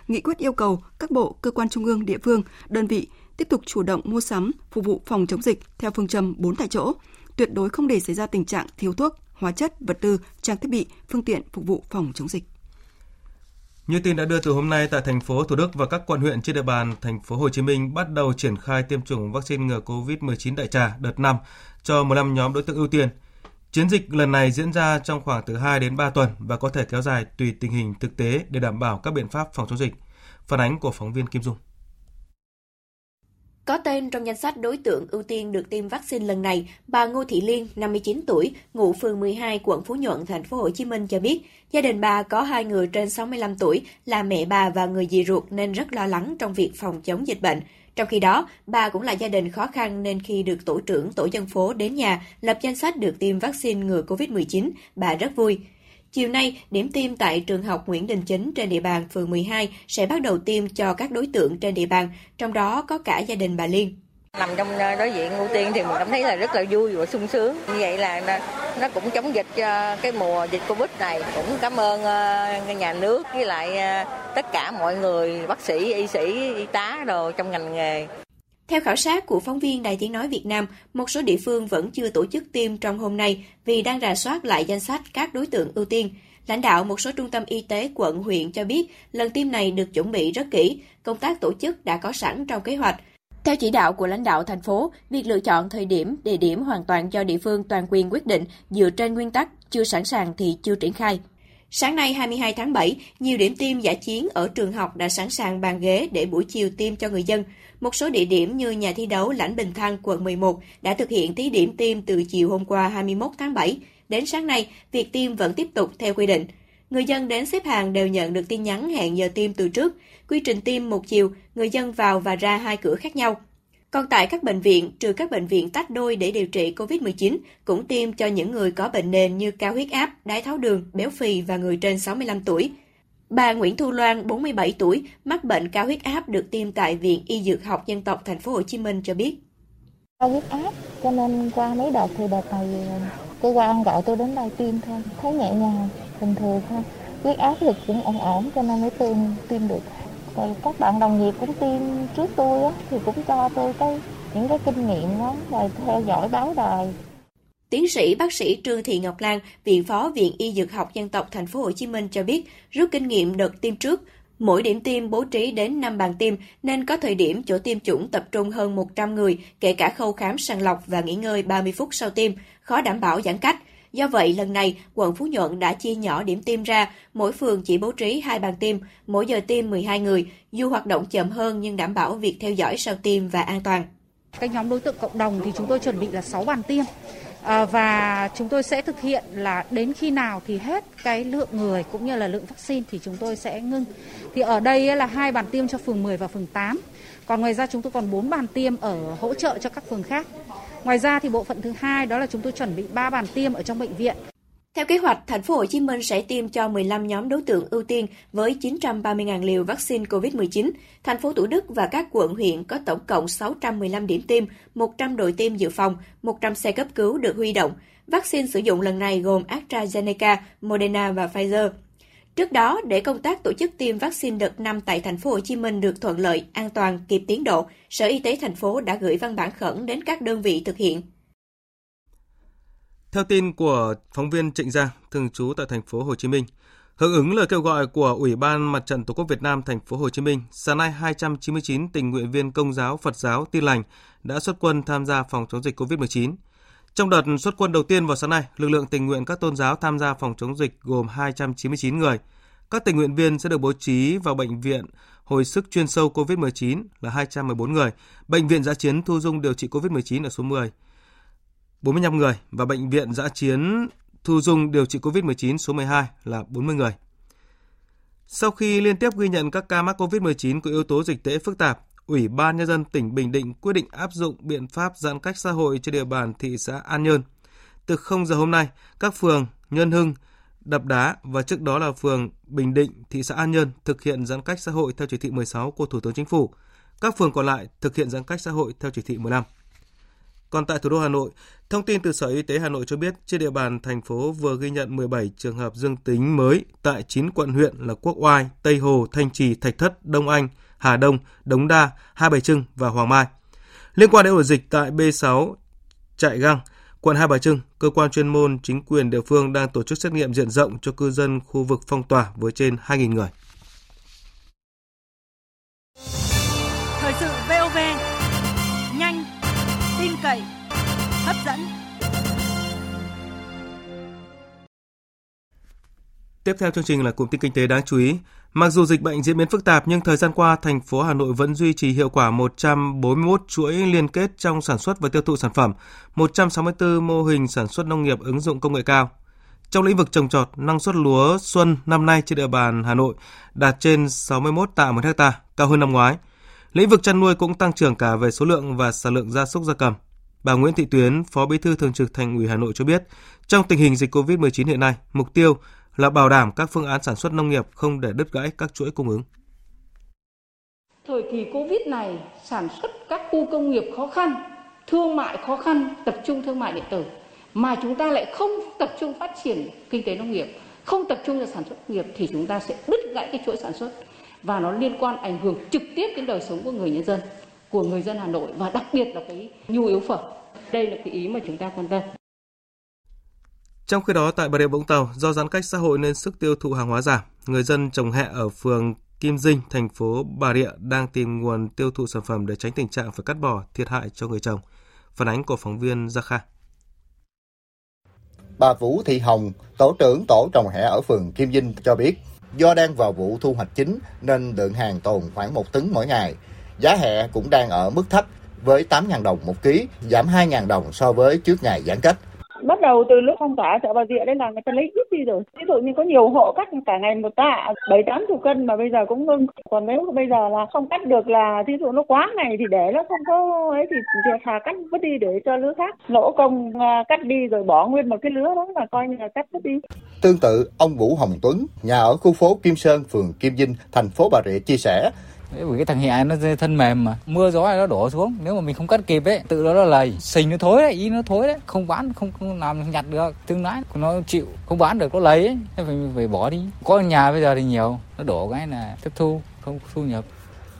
nghị quyết yêu cầu các bộ, cơ quan trung ương, địa phương, đơn vị tiếp tục chủ động mua sắm, phục vụ phòng chống dịch theo phương châm 4 tại chỗ, tuyệt đối không để xảy ra tình trạng thiếu thuốc, hóa chất, vật tư, trang thiết bị, phương tiện phục vụ phòng chống dịch. Như tin đã đưa từ hôm nay tại thành phố Thủ Đức và các quận huyện trên địa bàn thành phố Hồ Chí Minh bắt đầu triển khai tiêm chủng vaccine ngừa COVID-19 đại trà đợt 5 cho 15 nhóm đối tượng ưu tiên. Chiến dịch lần này diễn ra trong khoảng từ 2 đến 3 tuần và có thể kéo dài tùy tình hình thực tế để đảm bảo các biện pháp phòng chống dịch. Phản ánh của phóng viên Kim Dung. Có tên trong danh sách đối tượng ưu tiên được tiêm vaccine lần này, bà Ngô Thị Liên, 59 tuổi, ngụ phường 12, quận Phú Nhuận, thành phố Hồ Chí Minh cho biết, gia đình bà có hai người trên 65 tuổi là mẹ bà và người dì ruột nên rất lo lắng trong việc phòng chống dịch bệnh. Trong khi đó, bà cũng là gia đình khó khăn nên khi được tổ trưởng tổ dân phố đến nhà lập danh sách được tiêm vaccine ngừa COVID-19, bà rất vui. Chiều nay, điểm tiêm tại trường học Nguyễn Đình Chính trên địa bàn phường 12 sẽ bắt đầu tiêm cho các đối tượng trên địa bàn, trong đó có cả gia đình bà Liên. Nằm trong ờ, đối diện ưu tiên thì mình cảm thấy là rất là vui và sung sướng. Như vậy là nó cũng chống dịch cho cái mùa dịch Covid này. Cũng cảm ơn ờ, nhà nước với lại tất cả mọi người, bác sĩ, y sĩ, y tá đồ trong ngành nghề. Theo khảo sát của phóng viên Đài Tiếng Nói Việt Nam, một số địa phương vẫn chưa tổ chức tiêm trong hôm nay vì đang rà soát lại danh sách các đối tượng ưu tiên. Lãnh đạo một số trung tâm y tế quận huyện cho biết lần tiêm này được chuẩn bị rất kỹ, công tác tổ chức đã có sẵn trong kế hoạch. Theo chỉ đạo của lãnh đạo thành phố, việc lựa chọn thời điểm, địa điểm hoàn toàn do địa phương toàn quyền quyết định dựa trên nguyên tắc chưa sẵn sàng thì chưa triển khai. Sáng nay 22 tháng 7, nhiều điểm tiêm giả chiến ở trường học đã sẵn sàng bàn ghế để buổi chiều tiêm cho người dân. Một số địa điểm như nhà thi đấu Lãnh Bình Thăng, quận 11 đã thực hiện thí điểm tiêm từ chiều hôm qua 21 tháng 7. Đến sáng nay, việc tiêm vẫn tiếp tục theo quy định. Người dân đến xếp hàng đều nhận được tin nhắn hẹn giờ tiêm từ trước. Quy trình tiêm một chiều, người dân vào và ra hai cửa khác nhau. Còn tại các bệnh viện, trừ các bệnh viện tách đôi để điều trị COVID-19, cũng tiêm cho những người có bệnh nền như cao huyết áp, đái tháo đường, béo phì và người trên 65 tuổi. Bà Nguyễn Thu Loan, 47 tuổi, mắc bệnh cao huyết áp được tiêm tại Viện Y Dược học Dân tộc Thành phố Hồ Chí Minh cho biết. Cao huyết áp, cho nên qua mấy đợt thì đợt này ờ, cơ quan gọi tôi đến đây tiêm thôi, thấy nhẹ nhàng, bình thường thôi. Huyết áp thì cũng ổn ổn cho nên mới tiêm tiêm được. Rồi các bạn đồng nghiệp cũng tiêm trước tôi á, thì cũng cho tôi cái những cái kinh nghiệm đó, rồi theo dõi báo đài. Tiến sĩ bác sĩ Trương Thị Ngọc Lan, Viện Phó Viện Y Dược học Dân tộc Thành phố Hồ Chí Minh cho biết, rút kinh nghiệm đợt tiêm trước, mỗi điểm tiêm bố trí đến 5 bàn tiêm nên có thời điểm chỗ tiêm chủng tập trung hơn 100 người, kể cả khâu khám sàng lọc và nghỉ ngơi 30 phút sau tiêm, khó đảm bảo giãn cách. Do vậy, lần này, quận Phú Nhuận đã chia nhỏ điểm tiêm ra, mỗi phường chỉ bố trí hai bàn tiêm, mỗi giờ tiêm 12 người, dù hoạt động chậm hơn nhưng đảm bảo việc theo dõi sau tiêm và an toàn. Cái nhóm đối tượng cộng đồng thì chúng tôi chuẩn bị là 6 bàn tiêm. À, và chúng tôi sẽ thực hiện là đến khi nào thì hết cái lượng người cũng như là lượng vaccine thì chúng tôi sẽ ngưng. Thì ở đây là hai bàn tiêm cho phường 10 và phường 8. Còn ngoài ra chúng tôi còn 4 bàn tiêm ở hỗ trợ cho các phường khác. Ngoài ra thì bộ phận thứ hai đó là chúng tôi chuẩn bị 3 bàn tiêm ở trong bệnh viện. Theo kế hoạch, thành phố Hồ Chí Minh sẽ tiêm cho 15 nhóm đối tượng ưu tiên với 930.000 liều vaccine COVID-19. Thành phố Thủ Đức và các quận huyện có tổng cộng 615 điểm tiêm, 100 đội tiêm dự phòng, 100 xe cấp cứu được huy động. Vaccine sử dụng lần này gồm AstraZeneca, Moderna và Pfizer. Trước đó, để công tác tổ chức tiêm vaccine đợt 5 tại thành phố Hồ Chí Minh được thuận lợi, an toàn, kịp tiến độ, Sở Y tế thành phố đã gửi văn bản khẩn đến các đơn vị thực hiện. Theo tin của phóng viên Trịnh Giang, thường trú tại thành phố Hồ Chí Minh, hưởng ứng lời kêu gọi của Ủy ban Mặt trận Tổ quốc Việt Nam thành phố Hồ Chí Minh, sáng nay 299 tình nguyện viên Công giáo, Phật giáo, Tin lành đã xuất quân tham gia phòng chống dịch COVID-19. Trong đợt xuất quân đầu tiên vào sáng nay, lực lượng tình nguyện các tôn giáo tham gia phòng chống dịch gồm 299 người. Các tình nguyện viên sẽ được bố trí vào bệnh viện hồi sức chuyên sâu COVID-19 là 214 người, bệnh viện giã chiến thu dung điều trị COVID-19 ở số 10, 45 người và bệnh viện giã chiến thu dung điều trị COVID-19 số 12 là 40 người. Sau khi liên tiếp ghi nhận các ca mắc COVID-19 có yếu tố dịch tễ phức tạp, Ủy ban Nhân dân tỉnh Bình Định quyết định áp dụng biện pháp giãn cách xã hội trên địa bàn thị xã An Nhơn. Từ 0 giờ hôm nay, các phường Nhân Hưng, Đập Đá và trước đó là phường Bình Định, thị xã An Nhơn thực hiện giãn cách xã hội theo chỉ thị 16 của Thủ tướng Chính phủ. Các phường còn lại thực hiện giãn cách xã hội theo chỉ thị 15. Còn tại thủ đô Hà Nội, thông tin từ Sở Y tế Hà Nội cho biết trên địa bàn thành phố vừa ghi nhận 17 trường hợp dương tính mới tại 9 quận huyện là Quốc Oai, Tây Hồ, Thanh Trì, Thạch Thất, Đông Anh, Hà Đông, Đống Đa, Hai Bà Trưng và Hoàng Mai. Liên quan đến ổ dịch tại B6 Trại Găng, quận Hai Bà Trưng, cơ quan chuyên môn chính quyền địa phương đang tổ chức xét nghiệm diện rộng cho cư dân khu vực phong tỏa với trên 2.000 người. Thời sự VOV, nhanh, tin cậy, hấp dẫn. Tiếp theo chương trình là cụm tin kinh tế đáng chú ý. Mặc dù dịch bệnh diễn biến phức tạp nhưng thời gian qua thành phố Hà Nội vẫn duy trì hiệu quả 141 chuỗi liên kết trong sản xuất và tiêu thụ sản phẩm, 164 mô hình sản xuất nông nghiệp ứng dụng công nghệ cao. Trong lĩnh vực trồng trọt, năng suất lúa xuân năm nay trên địa bàn Hà Nội đạt trên 61 tạ một hecta, cao hơn năm ngoái. Lĩnh vực chăn nuôi cũng tăng trưởng cả về số lượng và sản lượng gia súc gia cầm. Bà Nguyễn Thị Tuyến, Phó Bí thư Thường trực Thành ủy Hà Nội cho biết, trong tình hình dịch COVID-19 hiện nay, mục tiêu là bảo đảm các phương án sản xuất nông nghiệp không để đứt gãy các chuỗi cung ứng. Thời kỳ Covid này, sản xuất các khu công nghiệp khó khăn, thương mại khó khăn, tập trung thương mại điện tử mà chúng ta lại không tập trung phát triển kinh tế nông nghiệp, không tập trung vào sản xuất nghiệp thì chúng ta sẽ đứt gãy cái chuỗi sản xuất và nó liên quan ảnh hưởng trực tiếp đến đời sống của người nhân dân, của người dân Hà Nội và đặc biệt là cái nhu yếu phẩm. Đây là cái ý mà chúng ta quan tâm. Trong khi đó, tại Bà Rịa Vũng Tàu, do giãn cách xã hội nên sức tiêu thụ hàng hóa giảm, người dân trồng hẹ ở phường Kim Dinh, thành phố Bà Rịa đang tìm nguồn tiêu thụ sản phẩm để tránh tình trạng phải cắt bỏ thiệt hại cho người trồng. Phản ánh của phóng viên Gia Kha. Bà Vũ Thị Hồng, tổ trưởng tổ trồng hẹ ở phường Kim Dinh cho biết, do đang vào vụ thu hoạch chính nên lượng hàng tồn khoảng 1 tấn mỗi ngày. Giá hẹ cũng đang ở mức thấp với 8.000 đồng một ký, giảm 2.000 đồng so với trước ngày giãn cách bắt đầu từ lúc phong tỏa chợ bà rịa đấy là người ta lấy ít đi rồi. Ví dụ như có nhiều hộ cắt cả ngày một tạ, bảy, tám chục cân mà bây giờ cũng ngưng. Còn nếu bây giờ là không cắt được là ví dụ nó quá ngày thì để nó không có ấy thì thà cắt vứt đi để cho lứa khác lỗ công à, cắt đi rồi bỏ nguyên một cái lứa đó là coi như là cắt vứt đi. Tương tự, ông Vũ Hồng Tuấn, nhà ở khu phố Kim Sơn, phường Kim Dinh, thành phố Bà Rịa chia sẻ bởi cái thằng hẹ nó thân mềm mà. Mưa gió nó đổ xuống. Nếu mà mình không cắt kịp ấy tự nó là lầy. Sình nó thối đấy ý nó thối đấy. Không bán không, không làm nhặt được. Tương lái nó chịu không bán được nó lấy ấy. Thế phải phải bỏ đi. Có nhà bây giờ thì nhiều. Nó đổ cái là thất thu không thu nhập.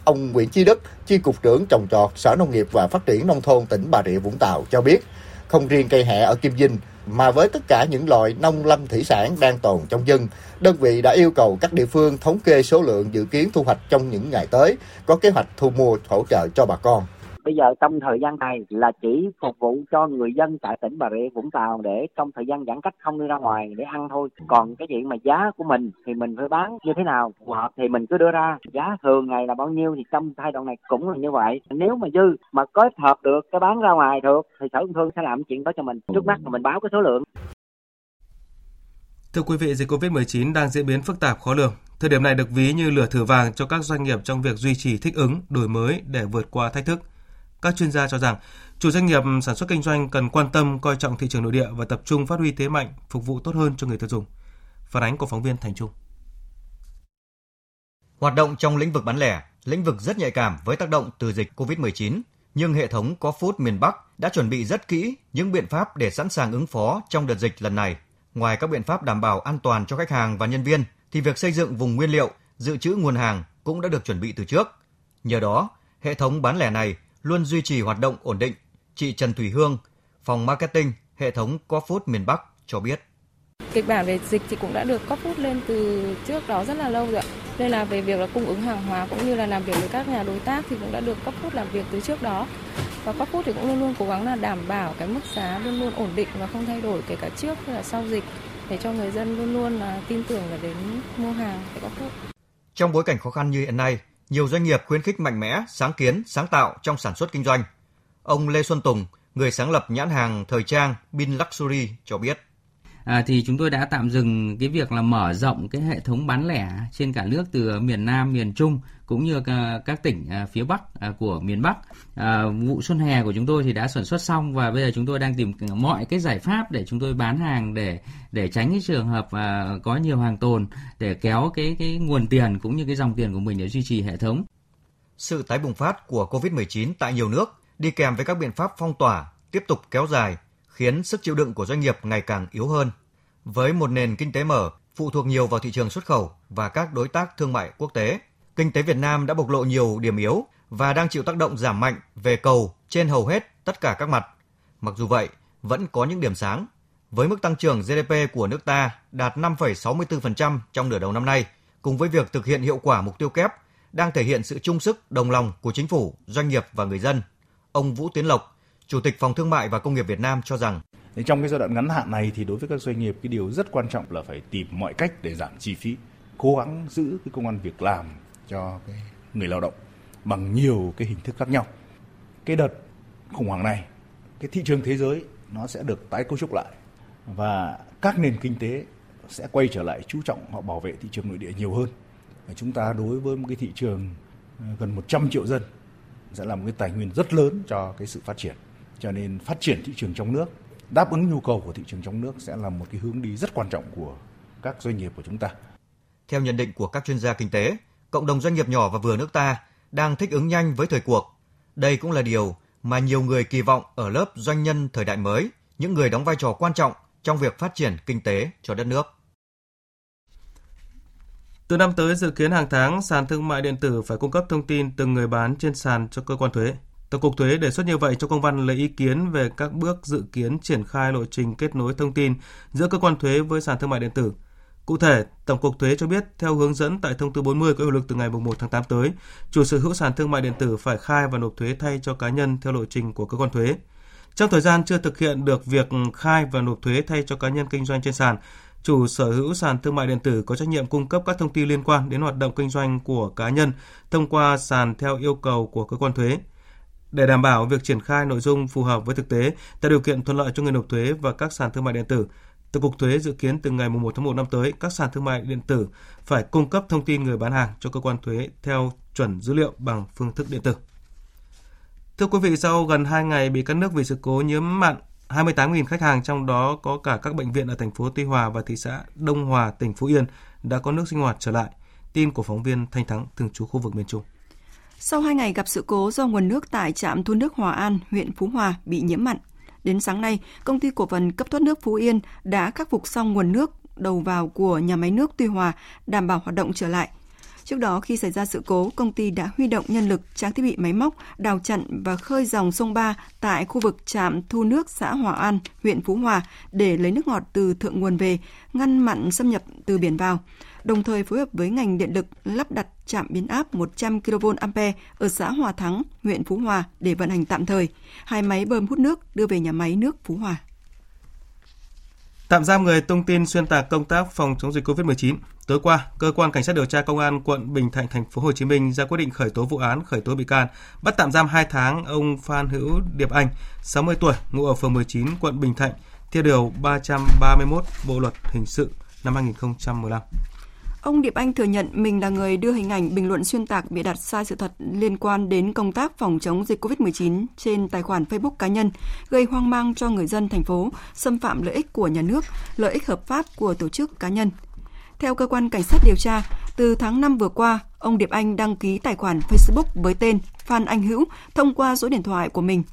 Ông Nguyễn Chi Đức chi cục trưởng trồng trọt sở nông nghiệp và phát triển nông thôn tỉnh Bà Rịa Vũng Tàu cho biết không riêng cây hẹ ở Kim Vinh mà với tất cả những loại nông lâm thủy sản đang tồn trong dân, đơn vị đã yêu cầu các địa phương thống kê số lượng dự kiến thu hoạch trong những ngày tới, có kế hoạch thu mua hỗ trợ cho bà con. Bây giờ trong thời gian này là chỉ phục vụ cho người dân tại tỉnh Bà Rịa Vũng Tàu để trong thời gian giãn cách không đi ra ngoài để ăn thôi. Còn cái chuyện mà giá của mình thì mình phải bán như thế nào phù hợp thì mình cứ đưa ra. Giá thường ngày là bao nhiêu thì trong giai đoạn này cũng là như vậy. Nếu mà dư mà kết hợp được cái bán ra ngoài được thì sở công thương sẽ làm chuyện đó cho mình. Trước mắt là mình báo cái số lượng. Thưa quý vị, dịch COVID-19 đang diễn biến phức tạp khó lường. Thời điểm này được ví như lửa thử vàng cho các doanh nghiệp trong việc duy trì thích ứng, đổi mới để vượt qua thách thức. Các chuyên gia cho rằng, chủ doanh nghiệp sản xuất kinh doanh cần quan tâm coi trọng thị trường nội địa và tập trung phát huy thế mạnh, phục vụ tốt hơn cho người tiêu dùng. Phản ánh của phóng viên Thành Trung. Hoạt động trong lĩnh vực bán lẻ, lĩnh vực rất nhạy cảm với tác động từ dịch COVID-19, nhưng hệ thống có food miền Bắc đã chuẩn bị rất kỹ những biện pháp để sẵn sàng ứng phó trong đợt dịch lần này. Ngoài các biện pháp đảm bảo an toàn cho khách hàng và nhân viên, thì việc xây dựng vùng nguyên liệu, dự trữ nguồn hàng cũng đã được chuẩn bị từ trước. Nhờ đó, hệ thống bán lẻ này luôn duy trì hoạt động ổn định. Chị Trần Thủy Hương, phòng marketing hệ thống Co Food miền Bắc cho biết. Kịch bản về dịch thì cũng đã được Co Food lên từ trước đó rất là lâu rồi ạ. Đây là về việc là cung ứng hàng hóa cũng như là làm việc với các nhà đối tác thì cũng đã được Co Food làm việc từ trước đó. Và Co Food thì cũng luôn luôn cố gắng là đảm bảo cái mức giá luôn luôn ổn định và không thay đổi kể cả trước hay là sau dịch để cho người dân luôn luôn là tin tưởng là đến mua hàng tại Co Food. Trong bối cảnh khó khăn như hiện nay, nhiều doanh nghiệp khuyến khích mạnh mẽ, sáng kiến, sáng tạo trong sản xuất kinh doanh. Ông Lê Xuân Tùng, người sáng lập nhãn hàng thời trang Bin Luxury cho biết. À, thì chúng tôi đã tạm dừng cái việc là mở rộng cái hệ thống bán lẻ trên cả nước từ miền Nam, miền Trung cũng như ờ, các tỉnh ờ, phía Bắc ờ, của miền Bắc. À, vụ xuân hè của chúng tôi thì đã sản xuất xong và bây giờ chúng tôi đang tìm mọi cái giải pháp để chúng tôi bán hàng để để tránh cái trường hợp à, có nhiều hàng tồn để kéo cái cái nguồn tiền cũng như cái dòng tiền của mình để duy trì hệ thống. Sự tái bùng phát của COVID-19 tại nhiều nước đi kèm với các biện pháp phong tỏa tiếp tục kéo dài khiến sức chịu đựng của doanh nghiệp ngày càng yếu hơn. Với một nền kinh tế mở, phụ thuộc nhiều vào thị trường xuất khẩu và các đối tác thương mại quốc tế, kinh tế Việt Nam đã bộc lộ nhiều điểm yếu và đang chịu tác động giảm mạnh về cầu trên hầu hết tất cả các mặt. Mặc dù vậy, vẫn có những điểm sáng. Với mức tăng trưởng GDP của nước ta đạt 5,64% trong nửa đầu năm nay, cùng với việc thực hiện hiệu quả mục tiêu kép, đang thể hiện sự chung sức, đồng lòng của chính phủ, doanh nghiệp và người dân. Ông Vũ Tiến Lộc, Chủ tịch Phòng Thương mại và Công nghiệp Việt Nam cho rằng trong cái giai đoạn ngắn hạn này thì đối với các doanh nghiệp cái điều rất quan trọng là phải tìm mọi cách để giảm chi phí, cố gắng giữ cái công an việc làm cho cái người lao động bằng nhiều cái hình thức khác nhau. Cái đợt khủng hoảng này, cái thị trường thế giới nó sẽ được tái cấu trúc lại và các nền kinh tế sẽ quay trở lại chú trọng họ bảo vệ thị trường nội địa nhiều hơn. Và chúng ta đối với một cái thị trường gần 100 triệu dân sẽ là một cái tài nguyên rất lớn cho cái sự phát triển. Cho nên phát triển thị trường trong nước, đáp ứng nhu cầu của thị trường trong nước sẽ là một cái hướng đi rất quan trọng của các doanh nghiệp của chúng ta. Theo nhận định của các chuyên gia kinh tế, cộng đồng doanh nghiệp nhỏ và vừa nước ta đang thích ứng nhanh với thời cuộc. Đây cũng là điều mà nhiều người kỳ vọng ở lớp doanh nhân thời đại mới, những người đóng vai trò quan trọng trong việc phát triển kinh tế cho đất nước. Từ năm tới, dự kiến hàng tháng, sàn thương mại điện tử phải cung cấp thông tin từng người bán trên sàn cho cơ quan thuế. Tổng cục Thuế đề xuất như vậy trong công văn lấy ý kiến về các bước dự kiến triển khai lộ trình kết nối thông tin giữa cơ quan thuế với sàn thương mại điện tử. Cụ thể, Tổng cục Thuế cho biết theo hướng dẫn tại thông tư 40 có hiệu lực từ ngày 1 tháng 8 tới, chủ sở hữu sàn thương mại điện tử phải khai và nộp thuế thay cho cá nhân theo lộ trình của cơ quan thuế. Trong thời gian chưa thực hiện được việc khai và nộp thuế thay cho cá nhân kinh doanh trên sàn, chủ sở hữu sàn thương mại điện tử có trách nhiệm cung cấp các thông tin liên quan đến hoạt động kinh doanh của cá nhân thông qua sàn theo yêu cầu của cơ quan thuế. Để đảm bảo việc triển khai nội dung phù hợp với thực tế, tạo điều kiện thuận lợi cho người nộp thuế và các sàn thương mại điện tử, Tổng cục Thuế dự kiến từ ngày 1 tháng 1 năm tới, các sàn thương mại điện tử phải cung cấp thông tin người bán hàng cho cơ quan thuế theo chuẩn dữ liệu bằng phương thức điện tử. Thưa quý vị, sau gần 2 ngày bị cắt nước vì sự cố nhiễm mặn, 28.000 khách hàng trong đó có cả các bệnh viện ở thành phố Tuy Hòa và thị xã Đông Hòa, tỉnh Phú Yên đã có nước sinh hoạt trở lại. Tin của phóng viên Thanh Thắng thường trú khu vực miền Trung. Sau 2 ngày gặp sự cố do nguồn nước tại trạm thu nước Hòa An, huyện Phú Hòa bị nhiễm mặn, đến sáng nay, công ty cổ phần cấp thoát nước Phú Yên đã khắc phục xong nguồn nước đầu vào của nhà máy nước Tuy Hòa, đảm bảo hoạt động trở lại. Trước đó, khi xảy ra sự cố, công ty đã huy động nhân lực, trang thiết bị máy móc, đào chặn và khơi dòng sông Ba tại khu vực trạm thu nước xã Hòa An, huyện Phú Hòa để lấy nước ngọt từ thượng nguồn về, ngăn mặn xâm nhập từ biển vào đồng thời phối hợp với ngành điện lực lắp đặt trạm biến áp 100 kV ampe ở xã Hòa Thắng, huyện Phú Hòa để vận hành tạm thời. Hai máy bơm hút nước đưa về nhà máy nước Phú Hòa. Tạm giam người tung tin xuyên tạc công tác phòng chống dịch COVID-19. Tối qua, cơ quan cảnh sát điều tra công an quận Bình Thạnh thành phố Hồ Chí Minh ra quyết định khởi tố vụ án, khởi tố bị can, bắt tạm giam 2 tháng ông Phan Hữu Điệp Anh, 60 tuổi, ngụ ở phường 19 quận Bình Thạnh, theo điều 331 Bộ luật hình sự năm 2015. Ông Điệp Anh thừa nhận mình là người đưa hình ảnh bình luận xuyên tạc bịa đặt sai sự thật liên quan đến công tác phòng chống dịch COVID-19 trên tài khoản Facebook cá nhân, gây hoang mang cho người dân thành phố, xâm phạm lợi ích của nhà nước, lợi ích hợp pháp của tổ chức cá nhân. Theo cơ quan cảnh sát điều tra, từ tháng 5 vừa qua, ông Điệp Anh đăng ký tài khoản Facebook với tên Phan Anh Hữu thông qua số điện thoại của mình.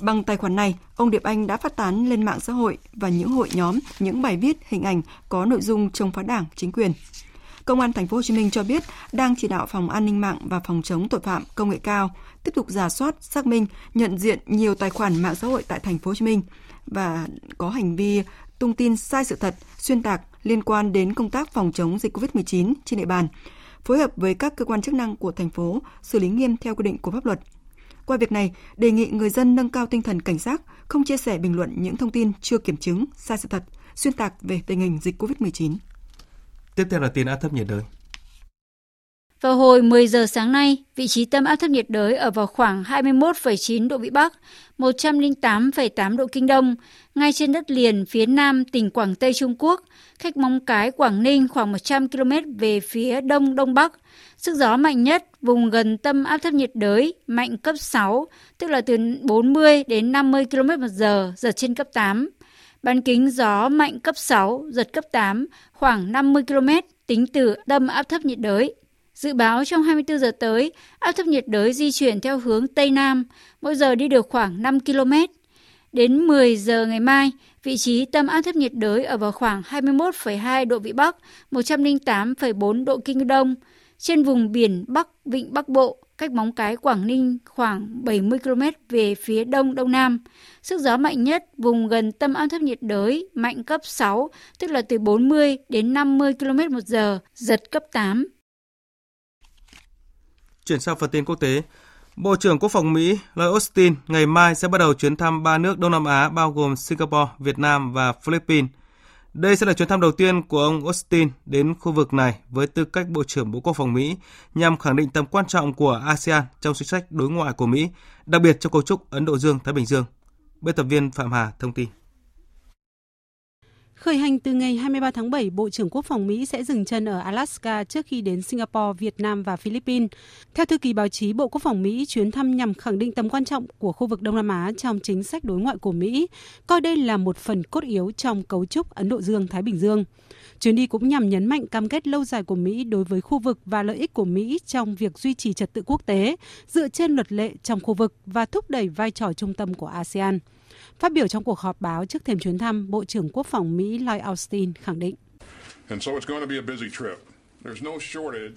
Bằng tài khoản này, ông Điệp Anh đã phát tán lên mạng xã hội và những hội nhóm những bài viết, hình ảnh có nội dung chống phá Đảng, chính quyền. Công an thành phố Hồ Chí Minh cho biết đang chỉ đạo phòng an ninh mạng và phòng chống tội phạm công nghệ cao tiếp tục giả soát, xác minh, nhận diện nhiều tài khoản mạng xã hội tại thành phố Hồ Chí Minh và có hành vi tung tin sai sự thật, xuyên tạc liên quan đến công tác phòng chống dịch COVID-19 trên địa bàn, phối hợp với các cơ quan chức năng của thành phố xử lý nghiêm theo quy định của pháp luật. Qua việc này, đề nghị người dân nâng cao tinh thần cảnh giác, không chia sẻ bình luận những thông tin chưa kiểm chứng, sai sự thật, xuyên tạc về tình hình dịch COVID-19. Tiếp theo là tin áp thấp nhiệt đới. Vào hồi 10 giờ sáng nay, vị trí tâm áp thấp nhiệt đới ở vào khoảng 21,9 độ Vĩ Bắc, 108,8 độ Kinh Đông, ngay trên đất liền phía nam tỉnh Quảng Tây Trung Quốc, cách Móng Cái, Quảng Ninh khoảng 100 km về phía đông đông bắc. Sức gió mạnh nhất vùng gần tâm áp thấp nhiệt đới mạnh cấp 6, tức là từ 40 đến 50 km một giờ, giật trên cấp 8. Bán kính gió mạnh cấp 6, giật cấp 8, khoảng 50 km tính từ tâm áp thấp nhiệt đới. Dự báo trong 24 giờ tới, áp thấp nhiệt đới di chuyển theo hướng Tây Nam, mỗi giờ đi được khoảng 5 km. Đến 10 giờ ngày mai, vị trí tâm áp thấp nhiệt đới ở vào khoảng 21,2 độ Vĩ Bắc, 108,4 độ Kinh Đông, trên vùng biển Bắc Vịnh Bắc Bộ, cách Móng Cái Quảng Ninh khoảng 70 km về phía đông đông nam. Sức gió mạnh nhất vùng gần tâm áp thấp nhiệt đới mạnh cấp 6, tức là từ 40 đến 50 km một giờ, giật cấp 8. Chuyển sang phần tin quốc tế, Bộ trưởng Quốc phòng Mỹ Lloyd Austin ngày mai sẽ bắt đầu chuyến thăm ba nước Đông Nam Á bao gồm Singapore, Việt Nam và Philippines. Đây sẽ là chuyến thăm đầu tiên của ông Austin đến khu vực này với tư cách Bộ trưởng Bộ Quốc phòng Mỹ nhằm khẳng định tầm quan trọng của ASEAN trong chính sách đối ngoại của Mỹ, đặc biệt trong cấu trúc Ấn Độ Dương-Thái Bình Dương. Biên tập viên Phạm Hà thông tin. Khởi hành từ ngày 23 tháng 7, Bộ trưởng Quốc phòng Mỹ sẽ dừng chân ở Alaska trước khi đến Singapore, Việt Nam và Philippines. Theo thư ký báo chí Bộ Quốc phòng Mỹ, chuyến thăm nhằm khẳng định tầm quan trọng của khu vực Đông Nam Á trong chính sách đối ngoại của Mỹ, coi đây là một phần cốt yếu trong cấu trúc Ấn Độ Dương-Thái Bình Dương. Chuyến đi cũng nhằm nhấn mạnh cam kết lâu dài của Mỹ đối với khu vực và lợi ích của Mỹ trong việc duy trì trật tự quốc tế dựa trên luật lệ trong khu vực và thúc đẩy vai trò trung tâm của ASEAN. Phát biểu trong cuộc họp báo trước thềm chuyến thăm, Bộ trưởng Quốc phòng Mỹ Lloyd Austin khẳng định.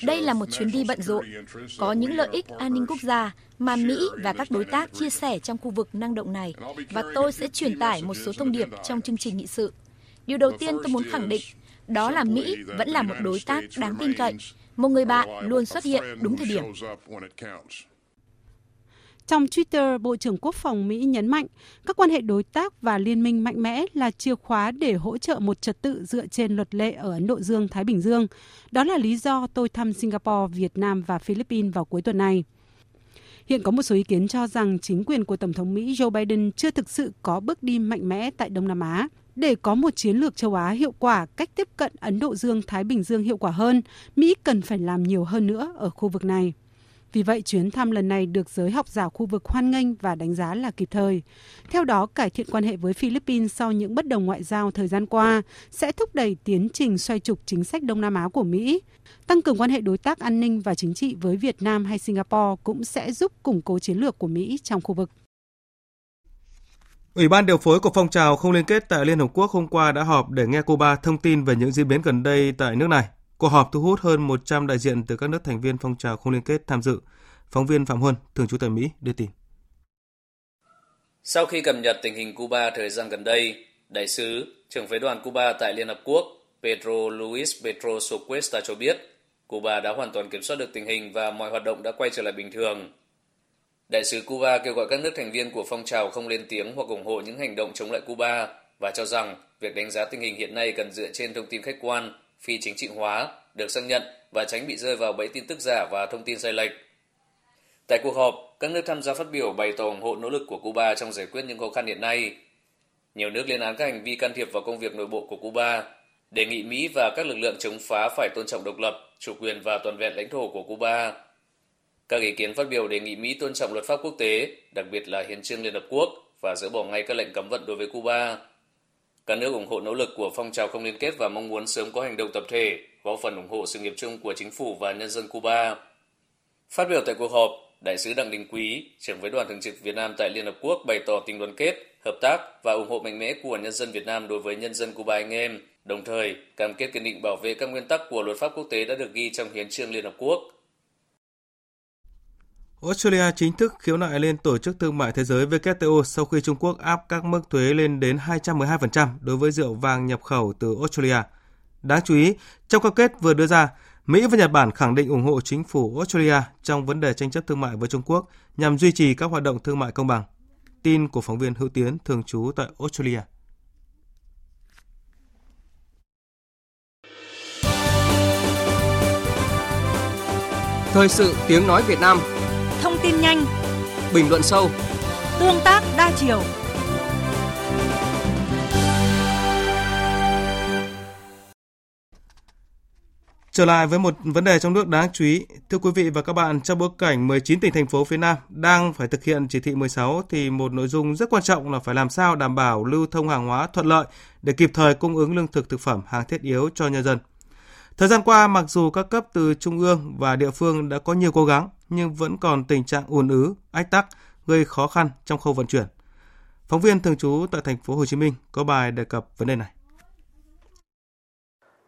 Đây là một chuyến đi bận rộn, có những lợi ích an ninh quốc gia mà Mỹ và các đối tác chia sẻ trong khu vực năng động này và tôi sẽ truyền tải một số thông điệp trong chương trình nghị sự. Điều đầu tiên tôi muốn khẳng định đó là Mỹ vẫn là một đối tác đáng tin cậy, một người bạn luôn xuất hiện đúng thời điểm. Trong Twitter, Bộ trưởng Quốc phòng Mỹ nhấn mạnh các quan hệ đối tác và liên minh mạnh mẽ là chìa khóa để hỗ trợ một trật tự dựa trên luật lệ ở Ấn Độ Dương-Thái Bình Dương. Đó là lý do tôi thăm Singapore, Việt Nam và Philippines vào cuối tuần này. Hiện có một số ý kiến cho rằng chính quyền của Tổng thống Mỹ Joe Biden chưa thực sự có bước đi mạnh mẽ tại Đông Nam Á. Để có một chiến lược châu Á hiệu quả, cách tiếp cận Ấn Độ Dương-Thái Bình Dương hiệu quả hơn, Mỹ cần phải làm nhiều hơn nữa ở khu vực này. Vì vậy, chuyến thăm lần này được giới học giả khu vực hoan nghênh và đánh giá là kịp thời. Theo đó, cải thiện quan hệ với Philippines sau những bất đồng ngoại giao thời gian qua sẽ thúc đẩy tiến trình xoay trục chính sách Đông Nam Á của Mỹ. Tăng cường quan hệ đối tác an ninh và chính trị với Việt Nam hay Singapore cũng sẽ giúp củng cố chiến lược của Mỹ trong khu vực. Ủy ban điều phối của phong trào không liên kết tại Liên Hợp Quốc hôm qua đã họp để nghe Cuba thông tin về những diễn biến gần đây tại nước này. Cuộc họp thu hút hơn 100 đại diện từ các nước thành viên phong trào không liên kết tham dự. Phóng viên Phạm Huân, thường trú tại Mỹ, đưa tin. Sau khi cập nhật tình hình Cuba thời gian gần đây, đại sứ, trưởng phái đoàn Cuba tại Liên Hợp Quốc Pedro Luis Petro Socuesta cho biết Cuba đã hoàn toàn kiểm soát được tình hình và mọi hoạt động đã quay trở lại bình thường. Đại sứ Cuba kêu gọi các nước thành viên của phong trào không lên tiếng hoặc ủng hộ những hành động chống lại Cuba và cho rằng việc đánh giá tình hình hiện nay cần dựa trên thông tin khách quan phi chính trị hóa, được xác nhận và tránh bị rơi vào bẫy tin tức giả và thông tin sai lệch. Tại cuộc họp, các nước tham gia phát biểu bày tỏ ủng hộ nỗ lực của Cuba trong giải quyết những khó khăn hiện nay. Nhiều nước lên án các hành vi can thiệp vào công việc nội bộ của Cuba, đề nghị Mỹ và các lực lượng chống phá phải tôn trọng độc lập, chủ quyền và toàn vẹn lãnh thổ của Cuba. Các ý kiến phát biểu đề nghị Mỹ tôn trọng luật pháp quốc tế, đặc biệt là hiến trương Liên Hợp Quốc và dỡ bỏ ngay các lệnh cấm vận đối với Cuba. Các nước ủng hộ nỗ lực của phong trào không liên kết và mong muốn sớm có hành động tập thể, góp phần ủng hộ sự nghiệp chung của chính phủ và nhân dân Cuba. Phát biểu tại cuộc họp, Đại sứ Đặng Đình Quý, trưởng với đoàn thường trực Việt Nam tại Liên Hợp Quốc bày tỏ tình đoàn kết, hợp tác và ủng hộ mạnh mẽ của nhân dân Việt Nam đối với nhân dân Cuba anh em, đồng thời cam kết kiên định bảo vệ các nguyên tắc của luật pháp quốc tế đã được ghi trong hiến trương Liên Hợp Quốc. Australia chính thức khiếu nại lên Tổ chức Thương mại Thế giới WTO sau khi Trung Quốc áp các mức thuế lên đến 212% đối với rượu vàng nhập khẩu từ Australia. Đáng chú ý, trong cam kết vừa đưa ra, Mỹ và Nhật Bản khẳng định ủng hộ chính phủ Australia trong vấn đề tranh chấp thương mại với Trung Quốc nhằm duy trì các hoạt động thương mại công bằng. Tin của phóng viên Hữu Tiến thường trú tại Australia. Thời sự tiếng nói Việt Nam Thông tin nhanh Bình luận sâu Tương tác đa chiều Trở lại với một vấn đề trong nước đáng chú ý, thưa quý vị và các bạn, trong bối cảnh 19 tỉnh thành phố phía Nam đang phải thực hiện chỉ thị 16 thì một nội dung rất quan trọng là phải làm sao đảm bảo lưu thông hàng hóa thuận lợi để kịp thời cung ứng lương thực thực phẩm hàng thiết yếu cho nhân dân. Thời gian qua, mặc dù các cấp từ trung ương và địa phương đã có nhiều cố gắng, nhưng vẫn còn tình trạng ùn ứ, ách tắc, gây khó khăn trong khâu vận chuyển. Phóng viên thường trú tại thành phố Hồ Chí Minh có bài đề cập vấn đề này.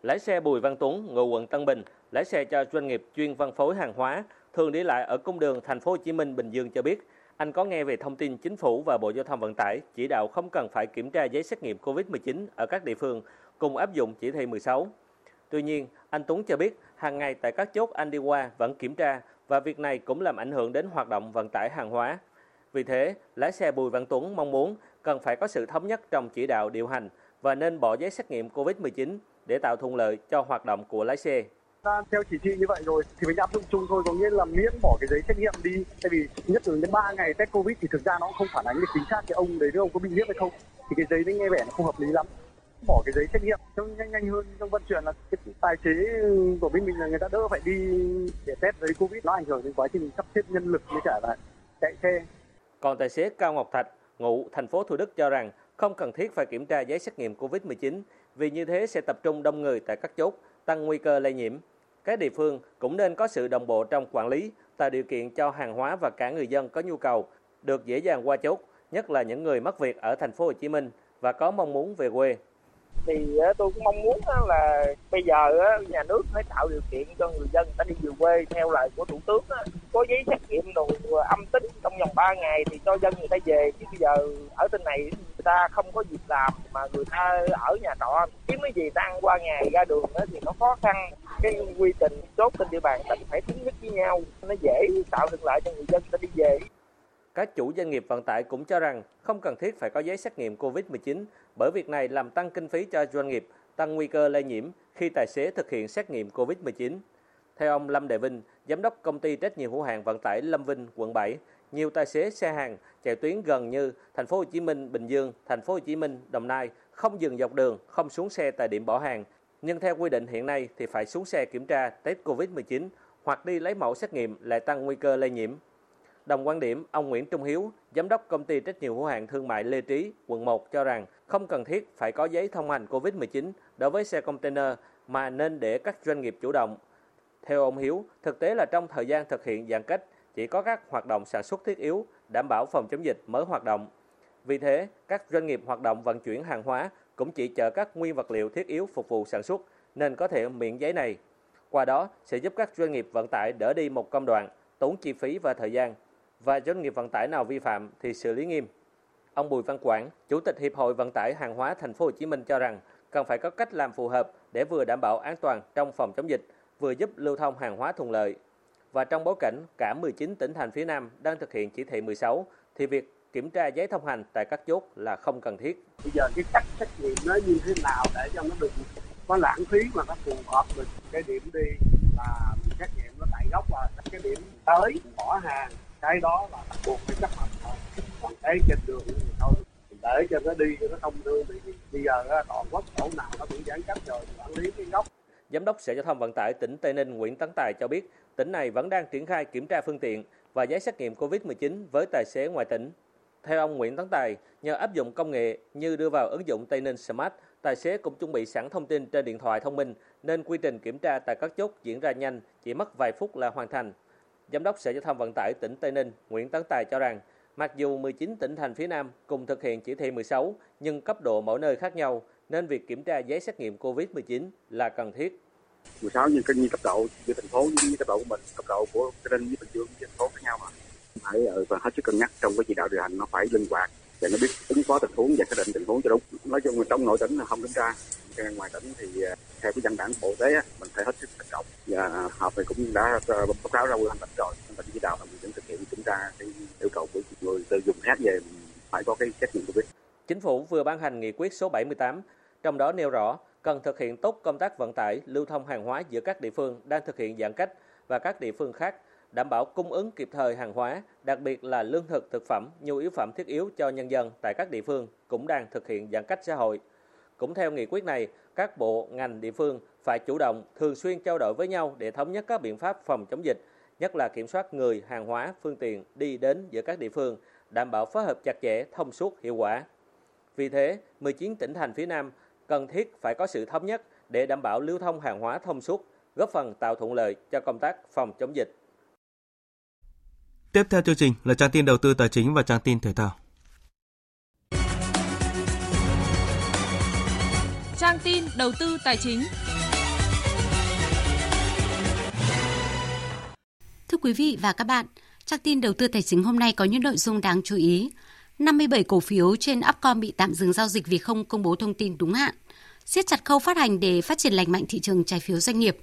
Lái xe Bùi Văn Tuấn, ngụ quận Tân Bình, lái xe cho doanh nghiệp chuyên phân phối hàng hóa, thường đi lại ở cung đường thành phố Hồ Chí Minh Bình Dương cho biết, anh có nghe về thông tin chính phủ và Bộ Giao thông Vận tải chỉ đạo không cần phải kiểm tra giấy xét nghiệm COVID-19 ở các địa phương cùng áp dụng chỉ thị 16. Tuy nhiên, anh Tuấn cho biết hàng ngày tại các chốt anh đi qua vẫn kiểm tra và việc này cũng làm ảnh hưởng đến hoạt động vận tải hàng hóa. Vì thế, lái xe Bùi Văn Tuấn mong muốn cần phải có sự thống nhất trong chỉ đạo điều hành và nên bỏ giấy xét nghiệm COVID-19 để tạo thuận lợi cho hoạt động của lái xe. Theo chỉ thị như vậy rồi thì mình áp dụng chung thôi, có nghĩa là miễn bỏ cái giấy xét nghiệm đi. Tại vì nhất từ đến 3 ngày test Covid thì thực ra nó không phản ánh được chính xác cái ông đấy ông có bị nhiễm hay không. Thì cái giấy đấy nghe vẻ nó không hợp lý lắm bỏ cái giấy xét nghiệm trong nhanh nhanh hơn trong vận chuyển là cái tài xế của bên mình là người ta đỡ phải đi để test giấy covid. Nó ảnh hưởng đến quá trình sắp xếp nhân lực với cả là chạy xe. Còn tài xế Cao Ngọc Thạch ngụ thành phố Thủ Đức cho rằng không cần thiết phải kiểm tra giấy xét nghiệm COVID-19 vì như thế sẽ tập trung đông người tại các chốt, tăng nguy cơ lây nhiễm. Các địa phương cũng nên có sự đồng bộ trong quản lý, tạo điều kiện cho hàng hóa và cả người dân có nhu cầu được dễ dàng qua chốt, nhất là những người mất việc ở thành phố Hồ Chí Minh và có mong muốn về quê thì tôi cũng mong muốn là bây giờ nhà nước phải tạo điều kiện cho người dân ta đi về quê theo lời của thủ tướng có giấy xét nghiệm đồ ờ, âm tính trong vòng 3 ngày thì cho dân người ta về. Chứ bây giờ ở trên này người ta không có việc làm mà người ta ở nhà trọ kiếm cái gì ta ăn qua ngày ra đường thì nó khó khăn. Cái quy trình chốt trên địa bàn tỉnh phải thống nhất với nhau, nó dễ tạo thuận lợi cho người dân ta đi về các chủ doanh nghiệp vận tải cũng cho rằng không cần thiết phải có giấy xét nghiệm COVID-19 bởi việc này làm tăng kinh phí cho doanh nghiệp, tăng nguy cơ lây nhiễm khi tài xế thực hiện xét nghiệm COVID-19. Theo ông Lâm Đại Vinh, giám đốc công ty trách nhiệm hữu hạn vận tải Lâm Vinh, quận 7, nhiều tài xế xe hàng chạy tuyến gần như thành phố Hồ Chí Minh, Bình Dương, thành phố Hồ Chí Minh, Đồng Nai không dừng dọc đường, không xuống xe tại điểm bỏ hàng. Nhưng theo quy định hiện nay thì phải xuống xe kiểm tra test COVID-19 hoặc đi lấy mẫu xét nghiệm lại tăng nguy cơ lây nhiễm. Đồng quan điểm, ông Nguyễn Trung Hiếu, giám đốc công ty trách nhiệm hữu hạn thương mại Lê Trí, quận 1 cho rằng không cần thiết phải có giấy thông hành COVID-19 đối với xe container mà nên để các doanh nghiệp chủ động. Theo ông Hiếu, thực tế là trong thời gian thực hiện giãn cách, chỉ có các hoạt động sản xuất thiết yếu đảm bảo phòng chống dịch mới hoạt động. Vì thế, các doanh nghiệp hoạt động vận chuyển hàng hóa cũng chỉ chở các nguyên vật liệu thiết yếu phục vụ sản xuất nên có thể miễn giấy này. Qua đó sẽ giúp các doanh nghiệp vận tải đỡ đi một công đoạn, tốn chi phí và thời gian và doanh nghiệp vận tải nào vi phạm thì xử lý nghiêm. Ông Bùi Văn Quảng, Chủ tịch Hiệp hội Vận tải hàng hóa Thành phố Hồ Chí Minh cho rằng cần phải có cách làm phù hợp để vừa đảm bảo an toàn trong phòng chống dịch, vừa giúp lưu thông hàng hóa thuận lợi. Và trong bối cảnh cả 19 tỉnh thành phía Nam đang thực hiện chỉ thị 16 thì việc kiểm tra giấy thông hành tại các chốt là không cần thiết. Bây giờ cái cách xét nghiệm nó như thế nào để cho nó đừng có lãng phí mà nó phù hợp được cái điểm đi là xét nghiệm nó tại gốc và cái điểm tới bỏ hàng cái đó là buộc phải chấp hành thôi còn cái trên đường thì thôi để cho nó đi cho nó thông thương thì bây giờ toàn quốc chỗ nào nó cũng giãn cách rồi quản lý cái gốc Giám đốc Sở Giao thông Vận tải tỉnh Tây Ninh Nguyễn Tấn Tài cho biết, tỉnh này vẫn đang triển khai kiểm tra phương tiện và giấy xét nghiệm COVID-19 với tài xế ngoài tỉnh. Theo ông Nguyễn Tấn Tài, nhờ áp dụng công nghệ như đưa vào ứng dụng Tây Ninh Smart, tài xế cũng chuẩn bị sẵn thông tin trên điện thoại thông minh nên quy trình kiểm tra tại các chốt diễn ra nhanh, chỉ mất vài phút là hoàn thành. Giám đốc Sở Giao thông Vận tải tỉnh Tây Ninh Nguyễn Tấn Tài cho rằng, mặc dù 19 tỉnh thành phía Nam cùng thực hiện chỉ thị 16 nhưng cấp độ mỗi nơi khác nhau nên việc kiểm tra giấy xét nghiệm COVID-19 là cần thiết. 16 nhưng cái như cấp độ như thành phố với cấp độ của mình, cấp độ của Tây Ninh với Bình Dương với thành phố khác nhau mà. Phải ờ, ở và hết sức cân nhắc trong cái chỉ đạo điều hành nó phải linh hoạt để nó biết ứng phó tình huống và xác định tình huống cho đúng. Nói chung là trong nội tỉnh là không kiểm tra, ngoài tỉnh thì à, theo cái văn bản bộ tế mình phải hết sức thận trọng. Và họp này cũng đã à, báo cáo ra ủy tỉnh rồi. Tỉnh chỉ đạo là mình vẫn thực hiện kiểm tra cái yêu cầu của người. Tiêu dùng khác về phải có cái xét nghiệm covid chính phủ vừa ban hành nghị quyết số 78 trong đó nêu rõ cần thực hiện tốt công tác vận tải lưu thông hàng hóa giữa các địa phương đang thực hiện giãn cách và các địa phương khác đảm bảo cung ứng kịp thời hàng hóa, đặc biệt là lương thực, thực phẩm, nhu yếu phẩm thiết yếu cho nhân dân tại các địa phương cũng đang thực hiện giãn cách xã hội. Cũng theo nghị quyết này, các bộ, ngành, địa phương phải chủ động, thường xuyên trao đổi với nhau để thống nhất các biện pháp phòng chống dịch, nhất là kiểm soát người, hàng hóa, phương tiện đi đến giữa các địa phương, đảm bảo phối hợp chặt chẽ, thông suốt, hiệu quả. Vì thế, 19 tỉnh thành phía Nam cần thiết phải có sự thống nhất để đảm bảo lưu thông hàng hóa thông suốt, góp phần tạo thuận lợi cho công tác phòng chống dịch. Tiếp theo chương trình là trang tin đầu tư tài chính và trang tin thể thao. trang tin đầu tư tài chính. Thưa quý vị và các bạn, trang tin đầu tư tài chính hôm nay có những nội dung đáng chú ý. 57 cổ phiếu trên Upcom bị tạm dừng giao dịch vì không công bố thông tin đúng hạn. siết chặt khâu phát hành để phát triển lành mạnh thị trường trái phiếu doanh nghiệp.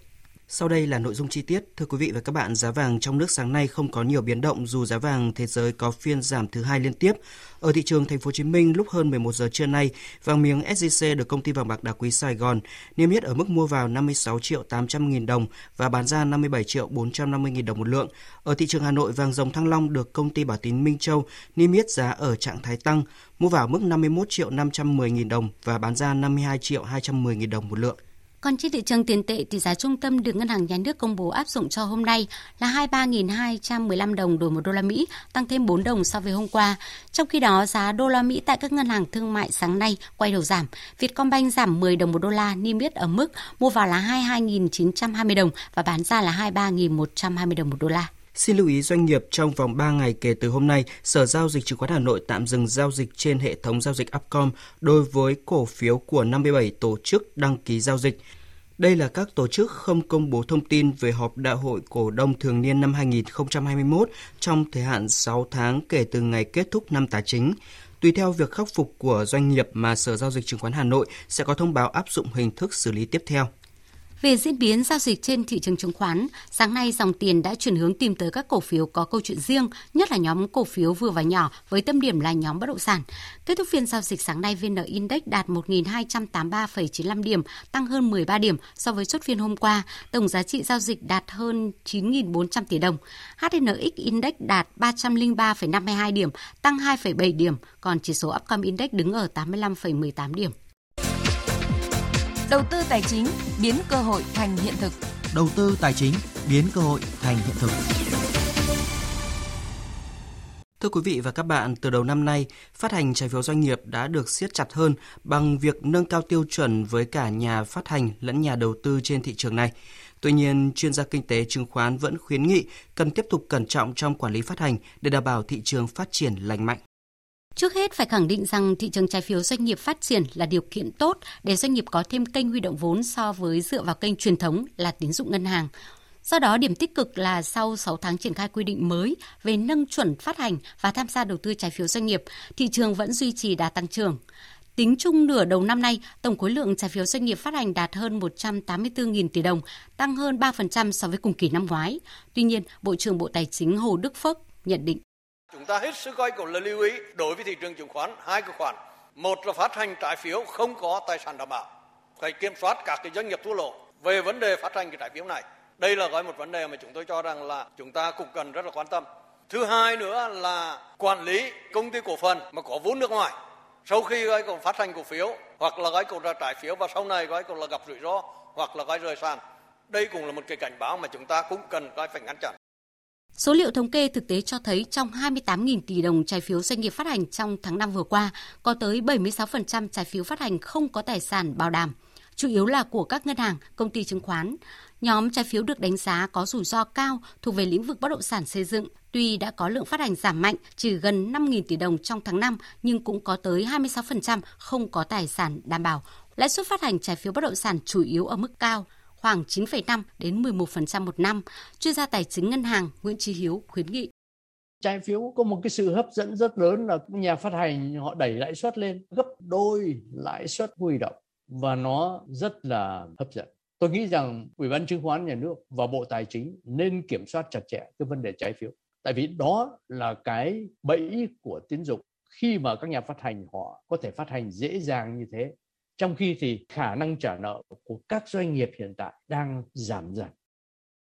Sau đây là nội dung chi tiết. Thưa quý vị và các bạn, giá vàng trong nước sáng nay không có nhiều biến động dù giá vàng thế giới có phiên giảm thứ hai liên tiếp. Ở thị trường thành phố Hồ Chí Minh lúc hơn 11 giờ trưa nay, vàng miếng SJC được công ty vàng bạc đá quý Sài Gòn niêm yết ở mức mua vào 56 triệu 800 nghìn đồng và bán ra 57 triệu 450 nghìn đồng một lượng. Ở thị trường Hà Nội, vàng dòng Thăng Long được công ty Bảo Tín Minh Châu niêm yết giá ở trạng thái tăng, mua vào mức 51 triệu 510 nghìn đồng và bán ra 52 triệu 210 nghìn đồng một lượng. Còn trên thị trường tiền tệ, tỷ giá trung tâm được Ngân hàng Nhà nước công bố áp dụng cho hôm nay là 23.215 đồng đổi một đô la Mỹ, tăng thêm 4 đồng so với hôm qua. Trong khi đó, giá đô la Mỹ tại các ngân hàng thương mại sáng nay quay đầu giảm. Vietcombank giảm 10 đồng một đô la, niêm yết ở mức mua vào là 22.920 đồng và bán ra là 23.120 đồng một đô la. Xin lưu ý doanh nghiệp trong vòng 3 ngày kể từ hôm nay, Sở Giao dịch Chứng khoán Hà Nội tạm dừng giao dịch trên hệ thống giao dịch Upcom đối với cổ phiếu của 57 tổ chức đăng ký giao dịch. Đây là các tổ chức không công bố thông tin về họp đại hội cổ đông thường niên năm 2021 trong thời hạn 6 tháng kể từ ngày kết thúc năm tài chính. Tùy theo việc khắc phục của doanh nghiệp mà Sở Giao dịch Chứng khoán Hà Nội sẽ có thông báo áp dụng hình thức xử lý tiếp theo. Về diễn biến giao dịch trên thị trường chứng khoán, sáng nay dòng tiền đã chuyển hướng tìm tới các cổ phiếu có câu chuyện riêng, nhất là nhóm cổ phiếu vừa và nhỏ với tâm điểm là nhóm bất động sản. Kết thúc phiên giao dịch sáng nay, VN Index đạt 1.283,95 điểm, tăng hơn 13 điểm so với chốt phiên hôm qua. Tổng giá trị giao dịch đạt hơn 9.400 tỷ đồng. HNX Index đạt 303,52 điểm, tăng 2,7 điểm, còn chỉ số Upcom Index đứng ở 85,18 điểm. Đầu tư tài chính biến cơ hội thành hiện thực. Đầu tư tài chính biến cơ hội thành hiện thực. Thưa quý vị và các bạn, từ đầu năm nay, phát hành trái phiếu doanh nghiệp đã được siết chặt hơn bằng việc nâng cao tiêu chuẩn với cả nhà phát hành lẫn nhà đầu tư trên thị trường này. Tuy nhiên, chuyên gia kinh tế chứng khoán vẫn khuyến nghị cần tiếp tục cẩn trọng trong quản lý phát hành để đảm bảo thị trường phát triển lành mạnh. Trước hết phải khẳng định rằng thị trường trái phiếu doanh nghiệp phát triển là điều kiện tốt để doanh nghiệp có thêm kênh huy động vốn so với dựa vào kênh truyền thống là tín dụng ngân hàng. Do đó, điểm tích cực là sau 6 tháng triển khai quy định mới về nâng chuẩn phát hành và tham gia đầu tư trái phiếu doanh nghiệp, thị trường vẫn duy trì đà tăng trưởng. Tính chung nửa đầu năm nay, tổng khối lượng trái phiếu doanh nghiệp phát hành đạt hơn 184.000 tỷ đồng, tăng hơn 3% so với cùng kỳ năm ngoái. Tuy nhiên, Bộ trưởng Bộ Tài chính Hồ Đức Phước nhận định Chúng ta hết sức coi cũng là lưu ý đối với thị trường chứng khoán hai cái khoản. Một là phát hành trái phiếu không có tài sản đảm bảo, phải kiểm soát các cái doanh nghiệp thua lỗ về vấn đề phát hành cái trái phiếu này. Đây là gói một vấn đề mà chúng tôi cho rằng là chúng ta cũng cần rất là quan tâm. Thứ hai nữa là quản lý công ty cổ phần mà có vốn nước ngoài. Sau khi gói cổ phát hành cổ phiếu hoặc là gói cổ ra trái phiếu và sau này gói cổ là gặp rủi ro hoặc là gói rời sàn. Đây cũng là một cái cảnh báo mà chúng ta cũng cần coi phải ngăn chặn. Số liệu thống kê thực tế cho thấy trong 28.000 tỷ đồng trái phiếu doanh nghiệp phát hành trong tháng 5 vừa qua, có tới 76% trái phiếu phát hành không có tài sản bảo đảm, chủ yếu là của các ngân hàng, công ty chứng khoán. Nhóm trái phiếu được đánh giá có rủi ro cao thuộc về lĩnh vực bất động sản xây dựng. Tuy đã có lượng phát hành giảm mạnh, chỉ gần 5.000 tỷ đồng trong tháng 5, nhưng cũng có tới 26% không có tài sản đảm bảo. Lãi suất phát hành trái phiếu bất động sản chủ yếu ở mức cao, khoảng 9,5 đến 11% một năm. Chuyên gia tài chính ngân hàng Nguyễn Trí Hiếu khuyến nghị. Trái phiếu có một cái sự hấp dẫn rất lớn là nhà phát hành họ đẩy lãi suất lên gấp đôi lãi suất huy động và nó rất là hấp dẫn. Tôi nghĩ rằng Ủy ban chứng khoán nhà nước và Bộ Tài chính nên kiểm soát chặt chẽ cái vấn đề trái phiếu. Tại vì đó là cái bẫy của tín dụng khi mà các nhà phát hành họ có thể phát hành dễ dàng như thế trong khi thì khả năng trả nợ của các doanh nghiệp hiện tại đang giảm dần.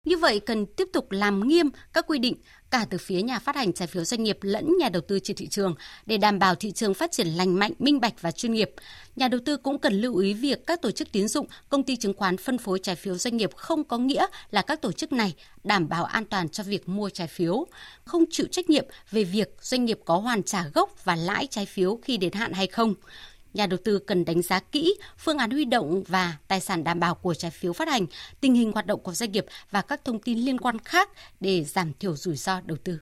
Như vậy cần tiếp tục làm nghiêm các quy định cả từ phía nhà phát hành trái phiếu doanh nghiệp lẫn nhà đầu tư trên thị trường để đảm bảo thị trường phát triển lành mạnh, minh bạch và chuyên nghiệp. Nhà đầu tư cũng cần lưu ý việc các tổ chức tín dụng, công ty chứng khoán phân phối trái phiếu doanh nghiệp không có nghĩa là các tổ chức này đảm bảo an toàn cho việc mua trái phiếu, không chịu trách nhiệm về việc doanh nghiệp có hoàn trả gốc và lãi trái phiếu khi đến hạn hay không nhà đầu tư cần đánh giá kỹ phương án huy động và tài sản đảm bảo của trái phiếu phát hành, tình hình hoạt động của doanh nghiệp và các thông tin liên quan khác để giảm thiểu rủi ro đầu tư.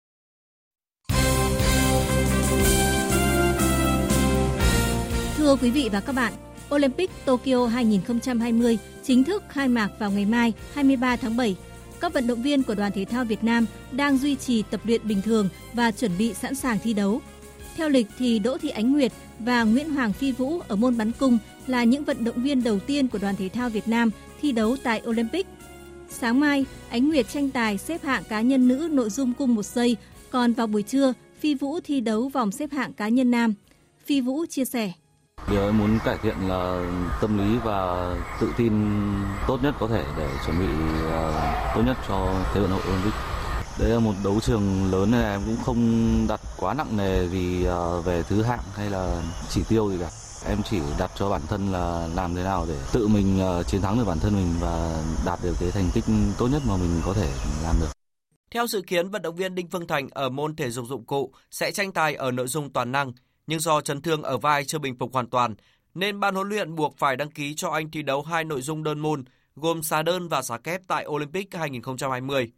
Thưa quý vị và các bạn, Olympic Tokyo 2020 chính thức khai mạc vào ngày mai 23 tháng 7. Các vận động viên của đoàn thể thao Việt Nam đang duy trì tập luyện bình thường và chuẩn bị sẵn sàng thi đấu. Theo lịch thì Đỗ Thị Ánh Nguyệt và Nguyễn Hoàng Phi Vũ ở môn bắn cung là những vận động viên đầu tiên của đoàn thể thao Việt Nam thi đấu tại Olympic. Sáng mai, Ánh Nguyệt tranh tài xếp hạng cá nhân nữ nội dung cung một giây, còn vào buổi trưa, Phi Vũ thi đấu vòng xếp hạng cá nhân nam. Phi Vũ chia sẻ. Điều em muốn cải thiện là tâm lý và tự tin tốt nhất có thể để chuẩn bị ờ, tốt nhất cho Thế vận hội Olympic. Đây là một đấu trường lớn nên em cũng không đặt quá nặng nề vì ờ, về thứ hạng hay là chỉ tiêu gì cả. Em chỉ đặt cho bản thân là làm thế nào để tự mình ờ, chiến thắng được bản thân mình và đạt được cái thành tích tốt nhất mà mình có thể làm được. Theo dự kiến, vận động viên Đinh Phương Thành ở môn thể dục dụng cụ sẽ tranh tài ở nội dung toàn năng, nhưng do chấn thương ở vai chưa bình phục hoàn toàn, nên ban huấn luyện buộc phải đăng ký cho anh thi đấu hai nội dung đơn môn, gồm xà đơn và xà kép tại Olympic 2020.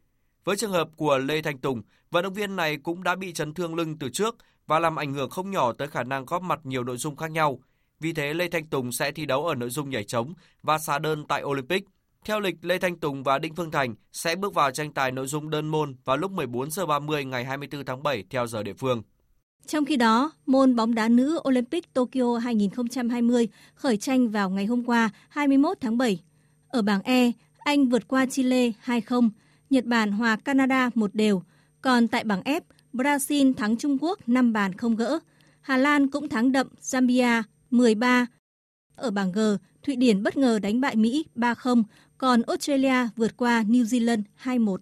Với trường hợp của Lê Thanh Tùng, vận động viên này cũng đã bị chấn thương lưng từ trước và làm ảnh hưởng không nhỏ tới khả năng góp mặt nhiều nội dung khác nhau. Vì thế, Lê Thanh Tùng sẽ thi đấu ở nội dung nhảy trống và xà đơn tại Olympic. Theo lịch, Lê Thanh Tùng và Đinh Phương Thành sẽ bước vào tranh tài nội dung đơn môn vào lúc 14 giờ 30 ngày 24 tháng 7 theo giờ địa phương. Trong khi đó, môn bóng đá nữ Olympic Tokyo 2020 khởi tranh vào ngày hôm qua 21 tháng 7. Ở bảng E, Anh vượt qua Chile 2-0, Nhật Bản hòa Canada một đều, còn tại bảng F, Brazil thắng Trung Quốc 5 bàn không gỡ. Hà Lan cũng thắng đậm Zambia 13. Ở bảng G, Thụy Điển bất ngờ đánh bại Mỹ 3-0, còn Australia vượt qua New Zealand 2-1.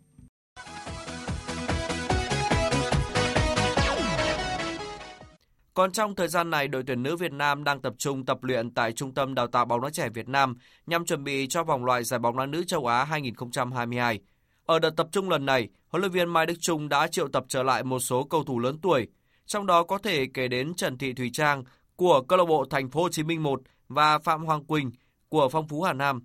Còn trong thời gian này, đội tuyển nữ Việt Nam đang tập trung tập luyện tại Trung tâm Đào tạo bóng đá trẻ Việt Nam nhằm chuẩn bị cho vòng loại giải bóng đá nữ châu Á 2022. Ở đợt tập trung lần này, huấn luyện viên Mai Đức Trung đã triệu tập trở lại một số cầu thủ lớn tuổi, trong đó có thể kể đến Trần Thị Thùy Trang của câu lạc bộ Thành phố Hồ Chí Minh 1 và Phạm Hoàng Quỳnh của Phong Phú Hà Nam.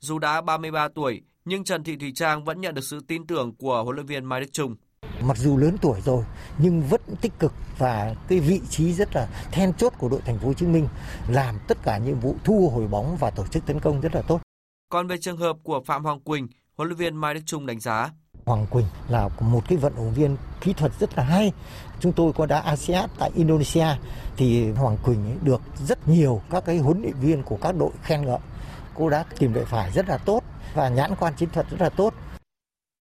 Dù đã 33 tuổi, nhưng Trần Thị Thùy Trang vẫn nhận được sự tin tưởng của huấn luyện viên Mai Đức Trung. Mặc dù lớn tuổi rồi nhưng vẫn tích cực và cái vị trí rất là then chốt của đội Thành phố Hồ Chí Minh làm tất cả nhiệm vụ thu hồi bóng và tổ chức tấn công rất là tốt. Còn về trường hợp của Phạm Hoàng Quỳnh, huấn luyện viên Mai Đức Trung đánh giá Hoàng Quỳnh là một cái vận động viên kỹ thuật rất là hay. Chúng tôi có đá ASEAN tại Indonesia thì Hoàng Quỳnh được rất nhiều các cái huấn luyện viên của các đội khen ngợi. Cô đã tìm đội phải rất là tốt và nhãn quan chiến thuật rất là tốt.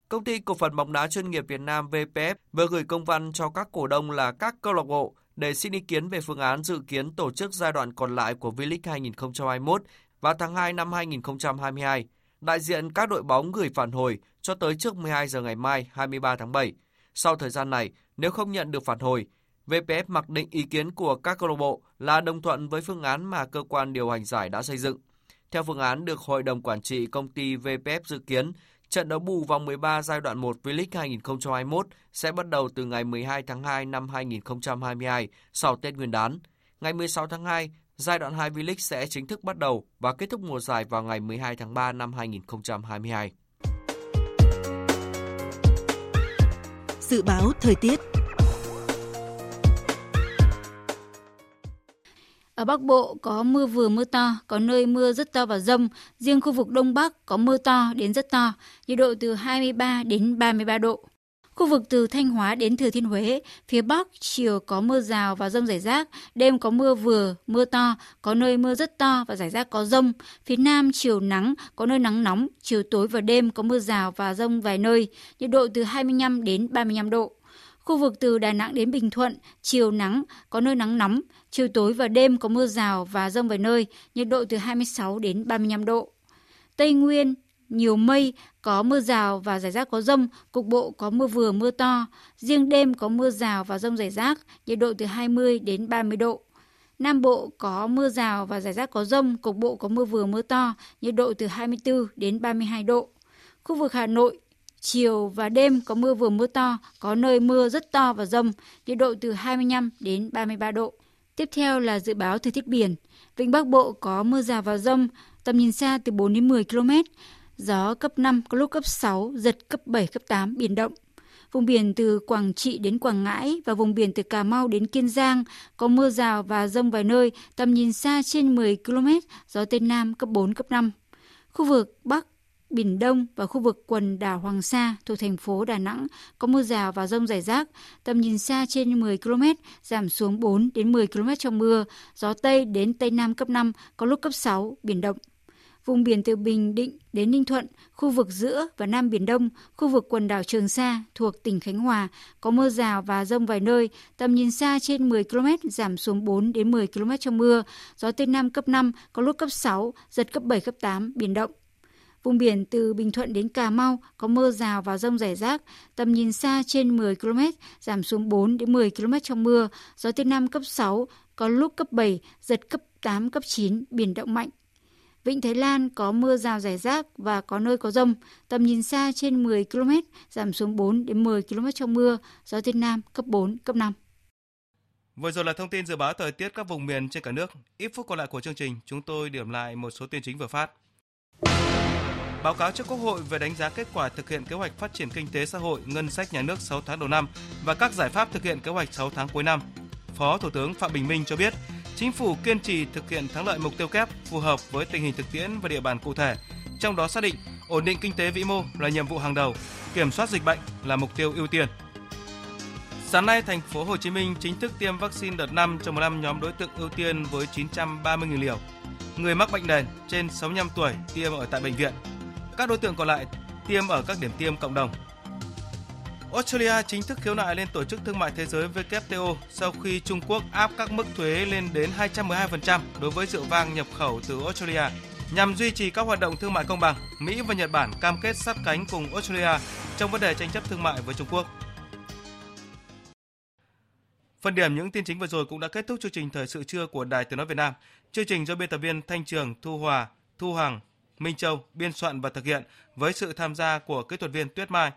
Công ty cổ phần bóng đá chuyên nghiệp Việt Nam VPF vừa gửi công văn cho các cổ đông là các câu lạc bộ để xin ý kiến về phương án dự kiến tổ chức giai đoạn còn lại của V-League 2021 vào tháng 2 năm 2022. Đại diện các đội bóng gửi phản hồi cho tới trước 12 giờ ngày mai 23 tháng 7. Sau thời gian này, nếu không nhận được phản hồi, VPF mặc định ý kiến của các câu lạc bộ là đồng thuận với phương án mà cơ quan điều hành giải đã xây dựng. Theo phương án được Hội đồng Quản trị công ty VPF dự kiến, trận đấu bù vòng 13 giai đoạn 1 V-League 2021 sẽ bắt đầu từ ngày 12 tháng 2 năm 2022 sau Tết Nguyên đán. Ngày 16 tháng 2, giai đoạn 2 V-League sẽ chính thức bắt đầu và kết thúc mùa giải vào ngày 12 tháng 3 năm 2022. Dự báo thời tiết Ở Bắc Bộ có mưa vừa mưa to, có nơi mưa rất to và rông. Riêng khu vực Đông Bắc có mưa to đến rất to, nhiệt độ từ 23 đến 33 độ. Khu vực từ Thanh Hóa đến Thừa Thiên Huế, phía Bắc chiều có mưa rào và rông rải rác, đêm có mưa vừa, mưa to, có nơi mưa rất to và rải rác có rông. Phía Nam chiều nắng, có nơi nắng nóng, chiều tối và đêm có mưa rào và rông vài nơi, nhiệt độ từ 25 đến 35 độ. Khu vực từ Đà Nẵng đến Bình Thuận, chiều nắng, có nơi nắng nóng, chiều tối và đêm có mưa rào và rông vài nơi, nhiệt độ từ 26 đến 35 độ. Tây Nguyên, nhiều mây, có mưa rào và rải rác có rông, cục bộ có mưa vừa mưa to. Riêng đêm có mưa rào và rông rải rác, nhiệt độ từ 20 đến 30 độ. Nam Bộ có mưa rào và rải rác có rông, cục bộ có mưa vừa mưa to, nhiệt độ từ 24 đến 32 độ. Khu vực Hà Nội, chiều và đêm có mưa vừa mưa to, có nơi mưa rất to và rông, nhiệt độ từ 25 đến 33 độ. Tiếp theo là dự báo thời tiết biển. Vịnh Bắc Bộ có mưa rào và rông, tầm nhìn xa từ 4 đến 10 km, gió cấp 5, có lúc cấp 6, giật cấp 7, cấp 8, biển động. Vùng biển từ Quảng Trị đến Quảng Ngãi và vùng biển từ Cà Mau đến Kiên Giang có mưa rào và rông vài nơi, tầm nhìn xa trên 10 km, gió Tây Nam cấp 4, cấp 5. Khu vực Bắc, Biển Đông và khu vực quần đảo Hoàng Sa thuộc thành phố Đà Nẵng có mưa rào và rông rải rác, tầm nhìn xa trên 10 km, giảm xuống 4 đến 10 km trong mưa, gió Tây đến Tây Nam cấp 5, có lúc cấp 6, biển động. Vùng biển từ Bình Định đến Ninh Thuận, khu vực giữa và Nam Biển Đông, khu vực quần đảo Trường Sa thuộc tỉnh Khánh Hòa có mưa rào và rông vài nơi, tầm nhìn xa trên 10 km giảm xuống 4 đến 10 km trong mưa, gió Tây Nam cấp 5, có lúc cấp 6, giật cấp 7, cấp 8, biển động. Vùng biển từ Bình Thuận đến Cà Mau có mưa rào và rông rải rác, tầm nhìn xa trên 10 km, giảm xuống 4 đến 10 km trong mưa, gió Tây Nam cấp 6, có lúc cấp 7, giật cấp 8, cấp 9, biển động mạnh. Vịnh Thái Lan có mưa rào rải rác và có nơi có rông, tầm nhìn xa trên 10 km, giảm xuống 4 đến 10 km trong mưa, gió Tây Nam cấp 4, cấp 5. Vừa rồi là thông tin dự báo thời tiết các vùng miền trên cả nước. Ít phút còn lại của chương trình, chúng tôi điểm lại một số tin chính vừa phát. Báo cáo trước Quốc hội về đánh giá kết quả thực hiện kế hoạch phát triển kinh tế xã hội, ngân sách nhà nước 6 tháng đầu năm và các giải pháp thực hiện kế hoạch 6 tháng cuối năm. Phó Thủ tướng Phạm Bình Minh cho biết, Chính phủ kiên trì thực hiện thắng lợi mục tiêu kép phù hợp với tình hình thực tiễn và địa bàn cụ thể, trong đó xác định ổn định kinh tế vĩ mô là nhiệm vụ hàng đầu, kiểm soát dịch bệnh là mục tiêu ưu tiên. Sáng nay, thành phố Hồ Chí Minh chính thức tiêm vaccine đợt 5 cho 15 nhóm đối tượng ưu tiên với 930.000 liều. Người mắc bệnh nền trên 65 tuổi tiêm ở tại bệnh viện. Các đối tượng còn lại tiêm ở các điểm tiêm cộng đồng. Australia chính thức khiếu nại lên Tổ chức Thương mại Thế giới WTO sau khi Trung Quốc áp các mức thuế lên đến 212% đối với rượu vang nhập khẩu từ Australia. Nhằm duy trì các hoạt động thương mại công bằng, Mỹ và Nhật Bản cam kết sát cánh cùng Australia trong vấn đề tranh chấp thương mại với Trung Quốc. Phần điểm những tin chính vừa rồi cũng đã kết thúc chương trình thời sự trưa của Đài Tiếng nói Việt Nam. Chương trình do biên tập viên Thanh Trường, Thu Hòa, Thu Hằng, Minh Châu biên soạn và thực hiện với sự tham gia của kỹ thuật viên Tuyết Mai,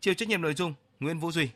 chịu trách nhiệm nội dung Nguyễn Vũ Duy.